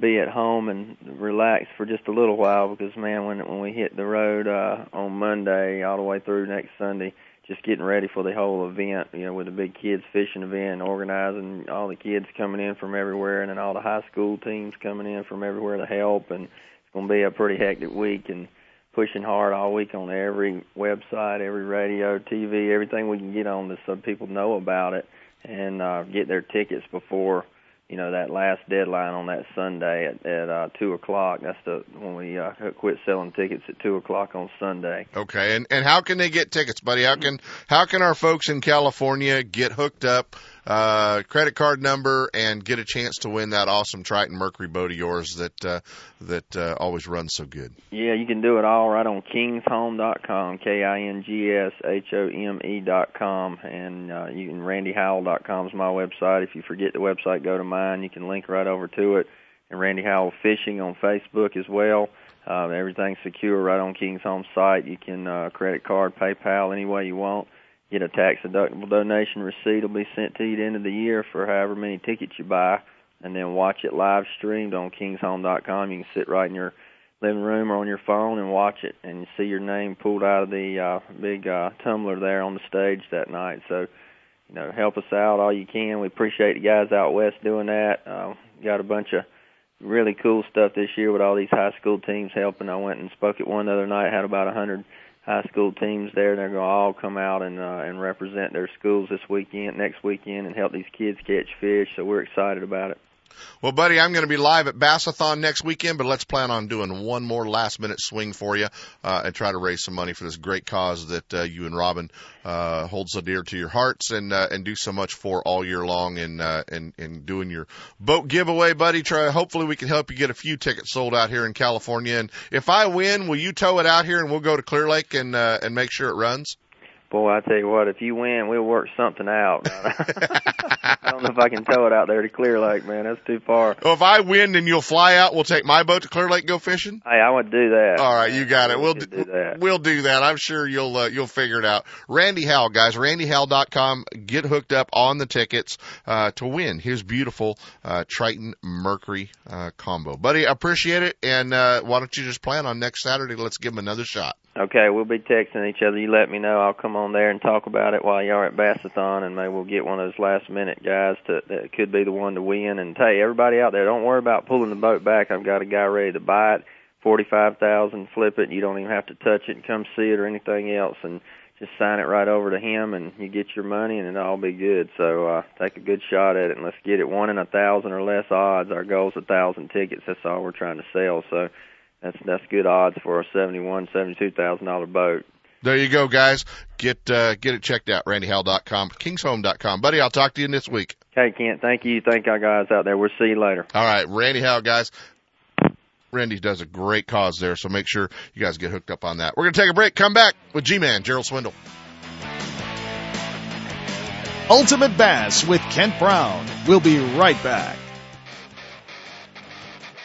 be at home and relax for just a little while because man, when when we hit the road uh, on Monday all the way through next Sunday just getting ready for the whole event, you know, with the big kids fishing event, organizing all the kids coming in from everywhere, and then all the high school teams coming in from everywhere to help. And it's going to be a pretty hectic week, and pushing hard all week on every website, every radio, TV, everything we can get on this so people know about it and uh, get their tickets before you know that last deadline on that Sunday at, at uh, two o'clock. That's the when we uh, quit selling tickets at two o'clock on Sunday. Okay, and and how can they get tickets, buddy? How can how can our folks in California get hooked up? Uh, credit card number and get a chance to win that awesome Triton Mercury boat of yours that uh, that uh, always runs so good. Yeah, you can do it all right on kingshome.com, K I N G S H O M E dot com, and uh, you can randyhowell.com is my website. If you forget the website, go to mine. You can link right over to it. And Randy Howell Fishing on Facebook as well. Uh, everything's secure right on King's Home site. You can uh, credit card, PayPal, any way you want get a tax deductible donation receipt will be sent to you at the end of the year for however many tickets you buy and then watch it live streamed on kingshome.com you can sit right in your living room or on your phone and watch it and you see your name pulled out of the uh big uh tumbler there on the stage that night. So you know help us out all you can. We appreciate the guys out west doing that. Uh got a bunch of really cool stuff this year with all these high school teams helping. I went and spoke at one the other night had about a hundred high school teams there. They're going to all come out and uh, and represent their schools this weekend, next weekend, and help these kids catch fish. So we're excited about it. Well, buddy, I'm going to be live at Bassathon next weekend, but let's plan on doing one more last minute swing for you uh, and try to raise some money for this great cause that uh, you and Robin uh, hold so dear to your hearts and uh, and do so much for all year long and uh, and and doing your boat giveaway, buddy. Try hopefully we can help you get a few tickets sold out here in California. And if I win, will you tow it out here and we'll go to Clear Lake and uh, and make sure it runs? Boy, I tell you what, if you win, we'll work something out. I don't know if I can tow it out there to Clear Lake, man. That's too far. Well, if I win, then you'll fly out. We'll take my boat to Clear Lake, go fishing. Hey, I would do that. All right, you got it. We'll do, do that. We'll do that. I'm sure you'll uh, you'll figure it out. Randy Howell, guys, RandyHowell.com. Get hooked up on the tickets uh, to win his beautiful uh, Triton Mercury uh, combo, buddy. I Appreciate it, and uh, why don't you just plan on next Saturday? Let's give him another shot. Okay, we'll be texting each other. You let me know. I'll come on there and talk about it while you're at Bassathon, and maybe we'll get one of those last minute guys to that could be the one to win. And hey, everybody out there, don't worry about pulling the boat back. I've got a guy ready to buy it, forty five thousand, flip it. You don't even have to touch it and come see it or anything else, and just sign it right over to him, and you get your money, and it'll all be good. So uh, take a good shot at it, and let's get it one in a thousand or less odds. Our goal's a thousand tickets. That's all we're trying to sell. So that's that's good odds for a seventy-one, seventy-two thousand dollar boat. There you go, guys. Get uh, get it checked out. RandyHowell.com, KingsHome.com. Buddy, I'll talk to you this week. Okay, Kent. Thank you. Thank our guys out there. We'll see you later. All right, Randy Howell, guys. Randy does a great cause there, so make sure you guys get hooked up on that. We're going to take a break. Come back with G-Man, Gerald Swindle. Ultimate Bass with Kent Brown. We'll be right back.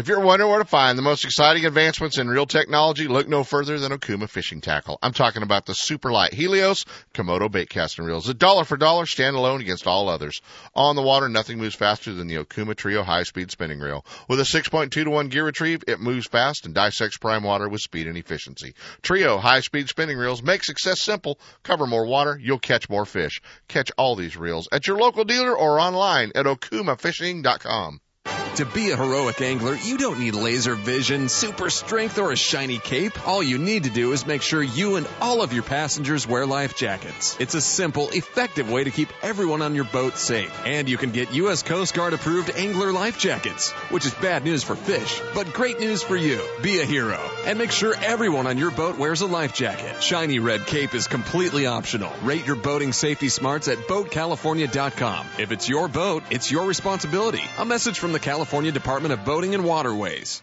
If you're wondering where to find the most exciting advancements in reel technology, look no further than Okuma Fishing Tackle. I'm talking about the super light Helios Komodo bait casting reels. A dollar for dollar, standalone against all others. On the water, nothing moves faster than the Okuma Trio high speed spinning reel. With a 6.2 to 1 gear retrieve, it moves fast and dissects prime water with speed and efficiency. Trio high speed spinning reels make success simple. Cover more water, you'll catch more fish. Catch all these reels at your local dealer or online at okumafishing.com. To be a heroic angler, you don't need laser vision, super strength, or a shiny cape. All you need to do is make sure you and all of your passengers wear life jackets. It's a simple, effective way to keep everyone on your boat safe. And you can get U.S. Coast Guard approved angler life jackets, which is bad news for fish, but great news for you. Be a hero and make sure everyone on your boat wears a life jacket. Shiny red cape is completely optional. Rate your boating safety smarts at BoatCalifornia.com. If it's your boat, it's your responsibility. A message from the California Department of Boating and Waterways.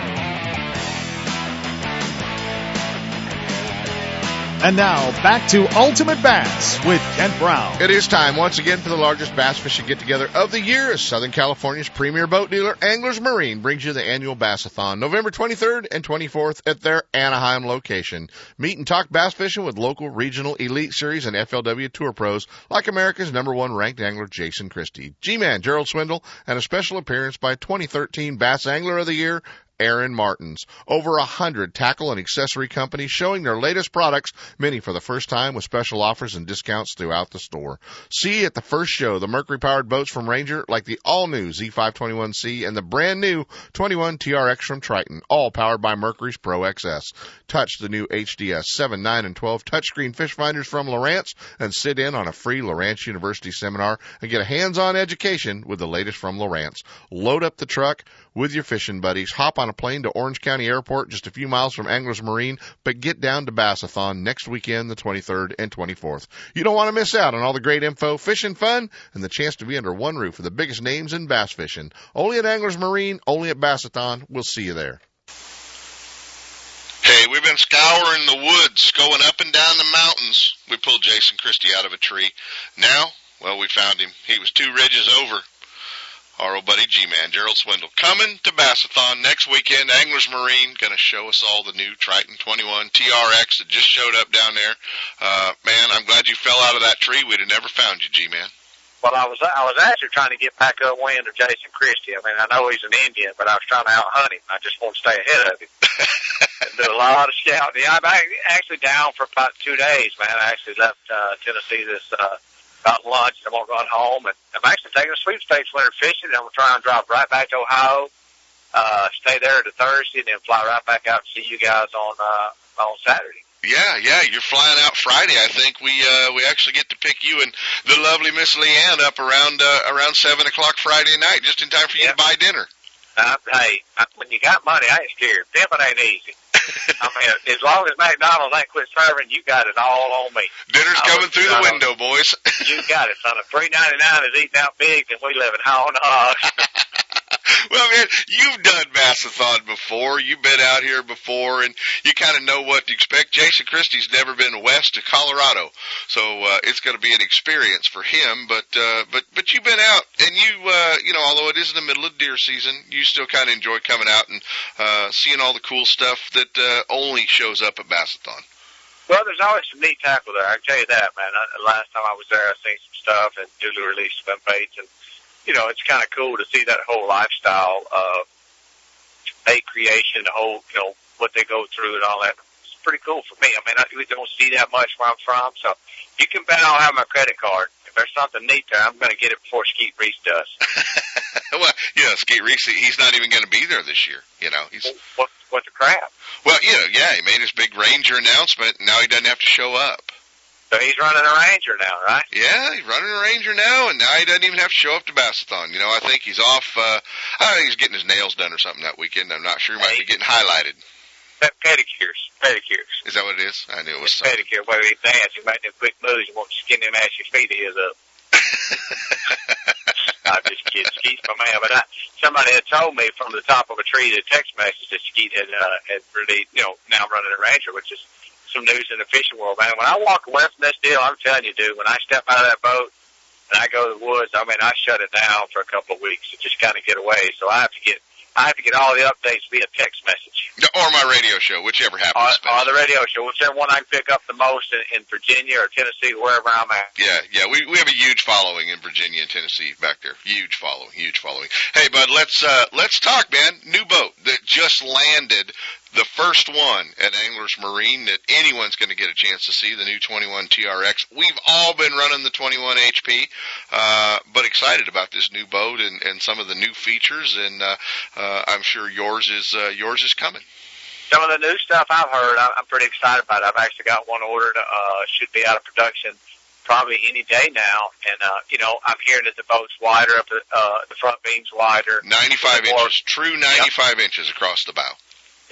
And now back to Ultimate Bass with Kent Brown. It is time once again for the largest bass fishing get together of the year as Southern California's premier boat dealer, Anglers Marine, brings you the annual Bassathon, November 23rd and 24th at their Anaheim location. Meet and talk bass fishing with local, regional, elite series, and FLW tour pros like America's number one ranked angler, Jason Christie, G-Man, Gerald Swindle, and a special appearance by 2013 Bass Angler of the Year, Aaron Martens. Over a hundred tackle and accessory companies showing their latest products, many for the first time with special offers and discounts throughout the store. See at the first show the Mercury powered boats from Ranger like the all new Z521C and the brand new 21 TRX from Triton, all powered by Mercury's Pro XS. Touch the new HDS 7, 9, and 12 touchscreen fish finders from Lowrance and sit in on a free Lowrance University seminar and get a hands-on education with the latest from Lowrance. Load up the truck with your fishing buddies. Hop on a plane to Orange County Airport, just a few miles from Anglers Marine, but get down to Bassathon next weekend, the 23rd and 24th. You don't want to miss out on all the great info, fishing fun, and the chance to be under one roof with the biggest names in bass fishing. Only at Anglers Marine, only at Bassathon. We'll see you there. Hey, we've been scouring the woods, going up and down the mountains. We pulled Jason Christie out of a tree. Now well, we found him. He was two ridges over. Our old buddy G-Man, Gerald Swindle. Coming to Bassathon next weekend, Anglers Marine going to show us all the new Triton 21 TRX that just showed up down there. Uh, man, I'm glad you fell out of that tree. We'd have never found you, G-Man. Well, I was I was actually trying to get back upwind of Jason Christie. I mean, I know he's an Indian, but I was trying to out hunt him. I just want to stay ahead of him. Did a lot of shouting. Yeah, I'm actually down for about two days, man. I actually left uh, Tennessee this uh, about lunch. I'm gonna run home, and I'm actually taking a sweepstakes winter fishing. And I'm gonna try and drop right back to Ohio, uh, stay there to Thursday, and then fly right back out to see you guys on uh, on Saturday. Yeah, yeah, you're flying out Friday. I think we uh, we actually get to pick you and the lovely Miss Leanne up around uh, around seven o'clock Friday night, just in time for you Yeah. to buy dinner. Uh, hey, when you got money, I ain't scared. Pimping ain't easy. I mean, as long as McDonald's ain't quit serving, you got it all on me. Dinner's I coming through the window, boys. You got it, son. A three ninety nine is eating out big, and we live in Hog well, man, you've done Bassathon before. You've been out here before, and you kind of know what to expect. Jason Christie's never been west of Colorado, so uh, it's going to be an experience for him. But uh, but but you've been out, and you uh, you know, although it is in the middle of deer season, you still kind of enjoy coming out and uh, seeing all the cool stuff that uh, only shows up at Bassathon. Well, there's always some neat tackle there. I can tell you that, man. I, last time I was there, I seen some stuff and newly released swim baits, and you know, it's kind of cool to see that whole lifestyle of bait creation, the whole, you know, what they go through and all that. It's pretty cool for me. I mean, I, we don't see that much where I'm from, so you can bet I'll have my credit card. If there's something neat there, I'm going to get it before Skeet Reese does. well, yeah, Skeet Reese, he's not even going to be there this year. You know, he's what what the crap? well, you know, yeah, he made his big Ranger announcement. And now he doesn't have to show up. So he's running a Ranger now, right? Yeah, he's running a Ranger now, and now he doesn't even have to show up to Bassathon. You know, I think he's off. uh I think he's getting his nails done or something that weekend. I'm not sure. He might be getting highlighted. Pe- Pedicures, pedicures. Is that what it is? I knew it was something. pedicure where he dance, he make them quick moves, you want to skin them ashy feet of his up. I'm just kidding. Skeet's my man, but I, somebody had told me from the top of a tree the text message that Skeet had uh, had really, you know, now running a Ranger, which is some news in the fishing world, man. When I walk away from this deal, I'm telling you, dude, when I step out of that boat and I go to the woods, I mean, I shut it down for a couple of weeks to just kind of get away. So I have to get, I have to get all the updates via text message. Or my radio show, whichever happens. on the radio show, whichever one I can pick up the most in, in Virginia or Tennessee, wherever I'm at. Yeah, yeah, we we have a huge following in Virginia and Tennessee back there. Huge following, huge following. Hey, bud, let's uh let's talk, man. New boat that just landed, the first one at Anglers Marine that anyone's going to get a chance to see, the new 21 TRX. We've all been running the 21 HP, uh, but excited about this new boat and and some of the new features, and uh, uh I'm sure yours is uh, yours is coming. Some of the new stuff I've heard, I'm pretty excited about. I've actually got one ordered. Uh, should be out of production probably any day now. And uh, you know, I'm hearing that the boat's wider, up the, uh, the front beam's wider. 95 More- inches, true 95 inches across the bow.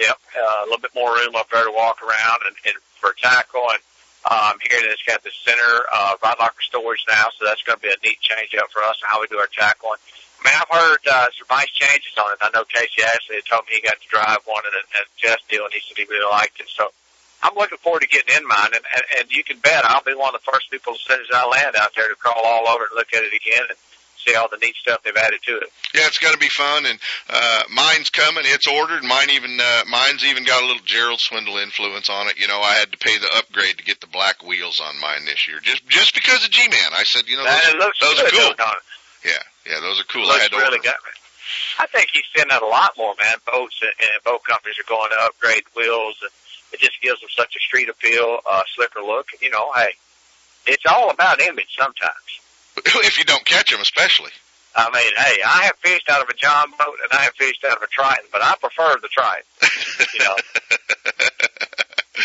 Yep, uh, a little bit more room up there to walk around and, and for tackle. And uh, I'm hearing it's got the center uh, rod locker storage now, so that's going to be a neat change up for us and how we do our tackling. I mean, I've heard uh, some nice changes on it. I know Casey Ashley had told me he got to drive one at a, at deal, and he said he really liked it. So I'm looking forward to getting in mine, and, and, and you can bet I'll be one of the first people as soon as I land out there to crawl all over and look at it again and see all the neat stuff they've added to it. Yeah, it's going to be fun, and uh, mine's coming. It's ordered. Mine even uh, mine's even got a little Gerald Swindle influence on it. You know, I had to pay the upgrade to get the black wheels on mine this year, just just because of G-Man. I said, you know, those, looks those are cool. Yeah, yeah, those are cool. Looks I had to really order. good. I think he's sending out a lot more, man. Boats and, and boat companies are going to upgrade wheels, and it just gives them such a street appeal, uh, slicker look. You know, hey, it's all about image sometimes. if you don't catch them, especially. I mean, hey, I have fished out of a John boat and I have fished out of a Triton, but I prefer the Triton. You know,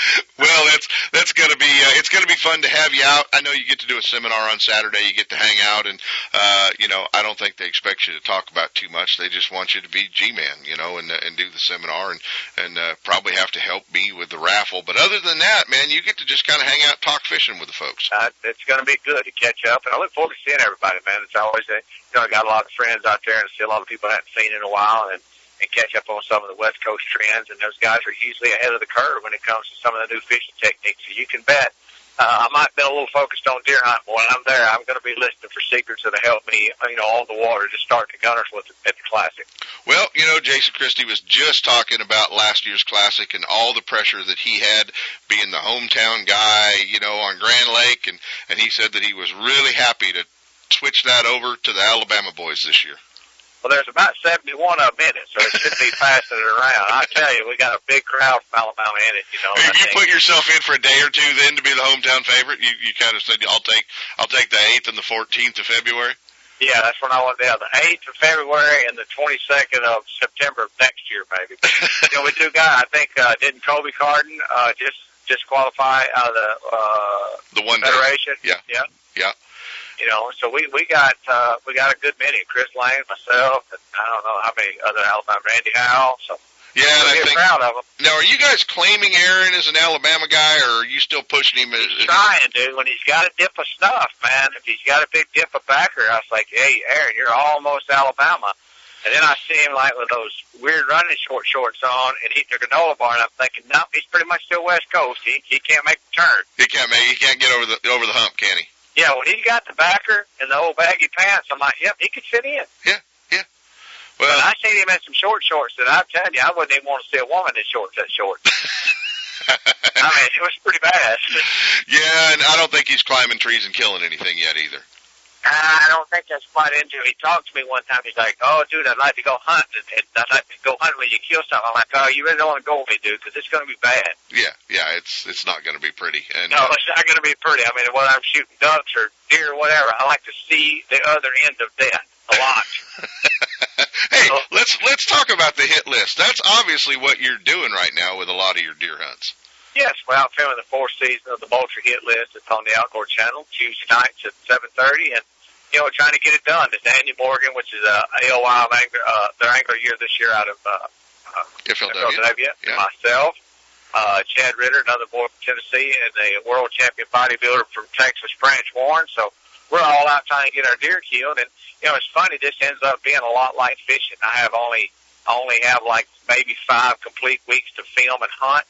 Well, that's that's to be uh, it's to be fun to have you out. I know you get to do a seminar on Saturday. You get to hang out, and uh, you know I don't think they expect you to talk about too much. They just want you to be G-man, you know, and uh, and do the seminar, and and uh, probably have to help me with the raffle. But other than that, man, you get to just kind of hang out, talk fishing with the folks. uh, it's to be good to catch up, and I look forward to seeing everybody, man. It's always, a, you know, I got a lot of friends out there, and see a lot of people I haven't seen in a while, and and catch up on some of the West Coast trends. And those guys are usually ahead of the curve when it comes to some of the new fishing techniques. So you can bet uh, I might been a little focused on deer hunting. When I'm there, I'm going to be listening for secrets that'll help me, you know, on the water to start the gunners with at the classic. Well, you know, Jason Christie was just talking about last year's classic and all the pressure that he had being the hometown guy, you know, on Grand Lake, and and he said that he was really happy to switch that over to the Alabama boys this year. Well, there's about 71 of them in it, so it should be passing it around. I tell you, we got a big crowd from Alabama in it. You know, If I you think. put yourself in for a day or two, then to be the hometown favorite, you you kind of said, "I'll take I'll take the eighth and the fourteenth of February." Yeah, that's when I went down. The 8th of February and the 22nd of September of next year, maybe. you know, we two guys, I think, uh, didn't Coby Carden, uh, just, disqualify out of the, uh, The one day. Federation? Yeah. Yeah. Yeah. You know, so we, we got, uh, we got a good many. Chris Lane, myself, and I don't know how many other Alabama, Randy Howell. So, Yeah, and I think proud of him. now, are you guys claiming Aaron as an Alabama guy, or are you still pushing him? As, as trying, dude. When he's got a dip of stuff, man. If he's got a big dip of backer, I was like, hey, Aaron, you're almost Alabama. And then I see him like with those weird running short shorts on and eating a granola bar, and I'm thinking, no, he's pretty much still West Coast. He he can't make the turn. He can't make. He can't get over the over the hump, can he? Yeah, when he's got the backer and the old baggy pants, I'm like, yep, he could fit in. Yeah, yeah. Well, but I seen him in some short shorts, and I'm telling you, I wouldn't even want to see a woman in shorts that short. I mean, it was pretty bad. Yeah, and I don't think he's climbing trees and killing anything yet either. I don't think that's quite into it. He talked to me one time. He's like, "Oh, dude, I'd like to go hunt, and, I'd like to go hunt when you kill something." I'm like, "Oh, you really don't want to go with me, dude, because it's going to be bad." Yeah, yeah. It's it's not going to be pretty. And No, uh, it's not going to be pretty. I mean, whether I'm shooting ducks or deer or whatever, I like to see the other end of death a lot. hey, let's let's talk about the hit list. That's obviously what you're doing right now with a lot of your deer hunts. Yes, we're out filming the fourth season of the Moultrie Hit List. It's on the Outdoor Channel Tuesday nights at 7:30, and you know, trying to get it done. It's Andy Morgan, which is a AOY angler, uh, their angler year this year out of uh, uh, FLW. Philadelphia. Myself, uh, Chad Ritter, another boy from Tennessee, and a world champion bodybuilder from Texas, Branch Warren. So we're all out trying to get our deer killed, and you know, it's funny. This ends up being a lot like fishing. I have only I only have like maybe five complete weeks to film and hunt,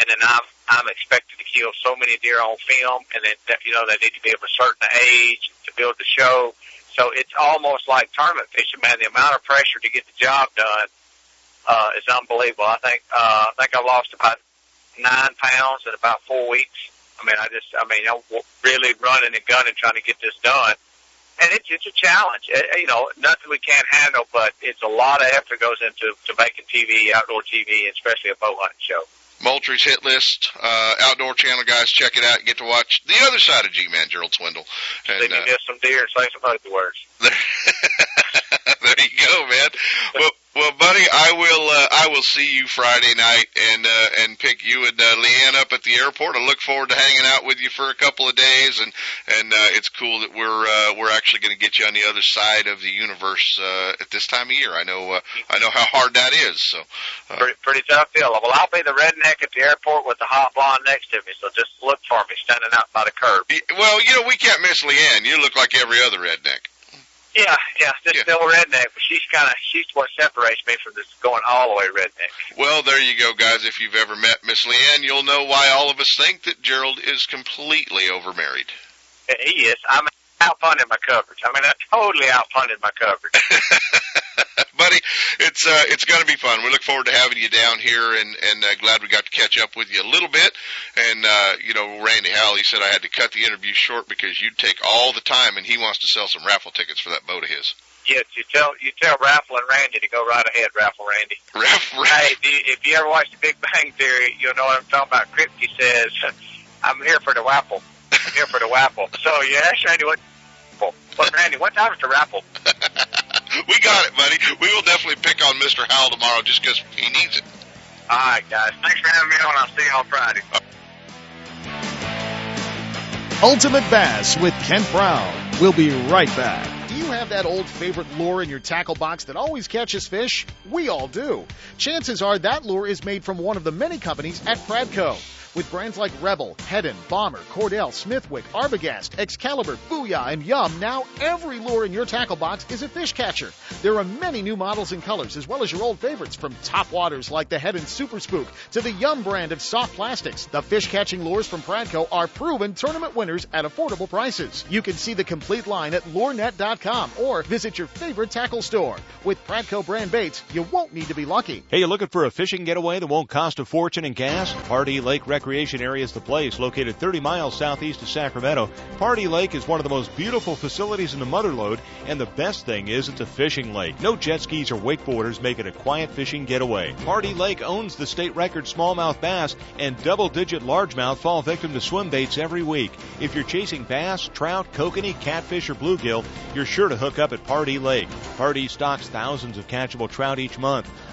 and then I'm I'm expected to kill so many deer on film, and then that, you know they need to be of a certain age to build the show. So it's almost like tournament fishing, man. The amount of pressure to get the job done uh, is unbelievable. I think uh, I think I lost about nine pounds in about four weeks. I mean, I just I mean, I'm really running and gunning trying to get this done. And it's it's a challenge, it, you know. Nothing we can't handle, but it's a lot of effort goes into to making TV, outdoor TV, especially a bow hunting show. Moultrie's hit list, uh, outdoor channel guys, check it out. Get to watch the other side of G-Man, Gerald Swindle. And, Then you uh, miss some deer and say some ugly words. there you go, man. Well, well, buddy, I will. Uh, I will see you Friday night and uh, and pick you and uh, Leanne up at the airport. I look forward to hanging out with you for a couple of days, and and uh, it's cool that we're uh, we're actually going to get you on the other side of the universe uh, at this time of year. I know uh, I know how hard that is. So uh, Pretty, pretty tough deal. Well, I'll be the redneck at the airport with the hot blonde next to me, so just look for me standing out by the curb. well, you know we can't miss Leanne. You look like every other redneck. Yeah, yeah, just still redneck, but she's kind of she's what separates me from this going all the way redneck. Well, there you go, guys. If you've ever met Miss Leanne, you'll know why all of us think that Gerald is completely overmarried. He is. I'm outpunted my coverage. I mean, I totally outpunted my coverage. buddy. It's uh, it's going to be fun. We look forward to having you down here, and and uh, glad we got to catch up with you a little bit. And uh, you know, Randy Howell, he said I had to cut the interview short because you take all the time, and he wants to sell some raffle tickets for that boat of his. Yes, you tell you tell Raffle and Randy to go right ahead, Raffle Randy. Raffle, Hey, you, if you ever watch The Big Bang Theory, you'll know what I'm talking about. Kripke says, "I'm here for the waffle. I'm here for the waffle." So you ask Randy what. But Randy, what time is the raffle? We got it, buddy. We will definitely pick on Mr. Howell tomorrow just because he needs it. All right, guys. Thanks for having me on. I'll see you on Friday. Ultimate Bass with Kent Brown. We'll be right back. Do you have that old favorite lure in your tackle box that always catches fish? We all do. Chances are that lure is made from one of the many companies at Pradco. With brands like Rebel, Heddon, Bomber, Cordell, Smithwick, Arbogast, Excalibur, Booyah, and Yum, now every lure in your tackle box is a fish catcher. There are many new models and colors, as well as your old favorites, from top waters like the Heddon Super Spook to the Yum brand of soft plastics. The fish catching lures from Pradco are proven tournament winners at affordable prices. You can see the complete line at lurenet.com or visit your favorite tackle store. With Pradco brand baits, you won't need to be lucky. Hey, you looking for a fishing getaway that won't cost a fortune in gas? Pardee Lake Recreation Creation area is the place, located 30 miles southeast of Sacramento. Pardee Lake is one of the most beautiful facilities in the Mother Lode, and the best thing is it's a fishing lake. No jet skis or wakeboarders make it a quiet fishing getaway. Pardee Lake owns the state record smallmouth bass, and double-digit largemouth fall victim to swim baits every week. If you're chasing bass, trout, kokanee, catfish, or bluegill, you're sure to hook up at Pardee Lake. Pardee stocks thousands of catchable trout each month.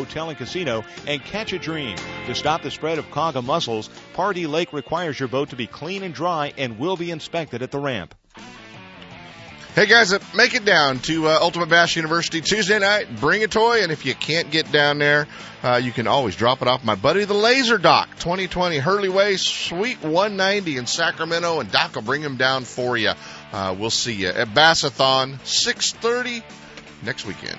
Hotel and Casino and catch a dream. To stop the spread of quagga mussels, Pardee Lake requires your boat to be clean and dry and will be inspected at the ramp. Hey guys, uh, make it down to uh, Ultimate Bass University Tuesday night. Bring a toy, and if you can't get down there, uh, you can always drop it off my buddy the Laser Doc 2020 Hurley Way Suite 190 in Sacramento, and Doc will bring him down for you. Uh, we'll see you at Bassathon 6:30 next weekend.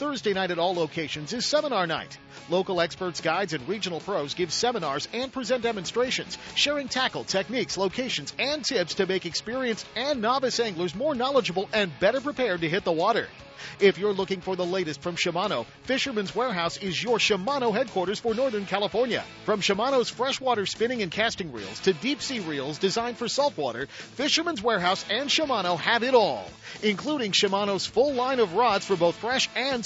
Thursday night at all locations is seminar night. Local experts, guides, and regional pros give seminars and present demonstrations, sharing tackle, techniques, locations, and tips to make experienced and novice anglers more knowledgeable and better prepared to hit the water. If you're looking for the latest from Shimano, Fisherman's Warehouse is your Shimano headquarters for Northern California. From Shimano's freshwater spinning and casting reels to deep sea reels designed for saltwater, Fisherman's Warehouse and Shimano have it all, including Shimano's full line of rods for both fresh and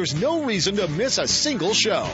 there's no reason to miss a single show.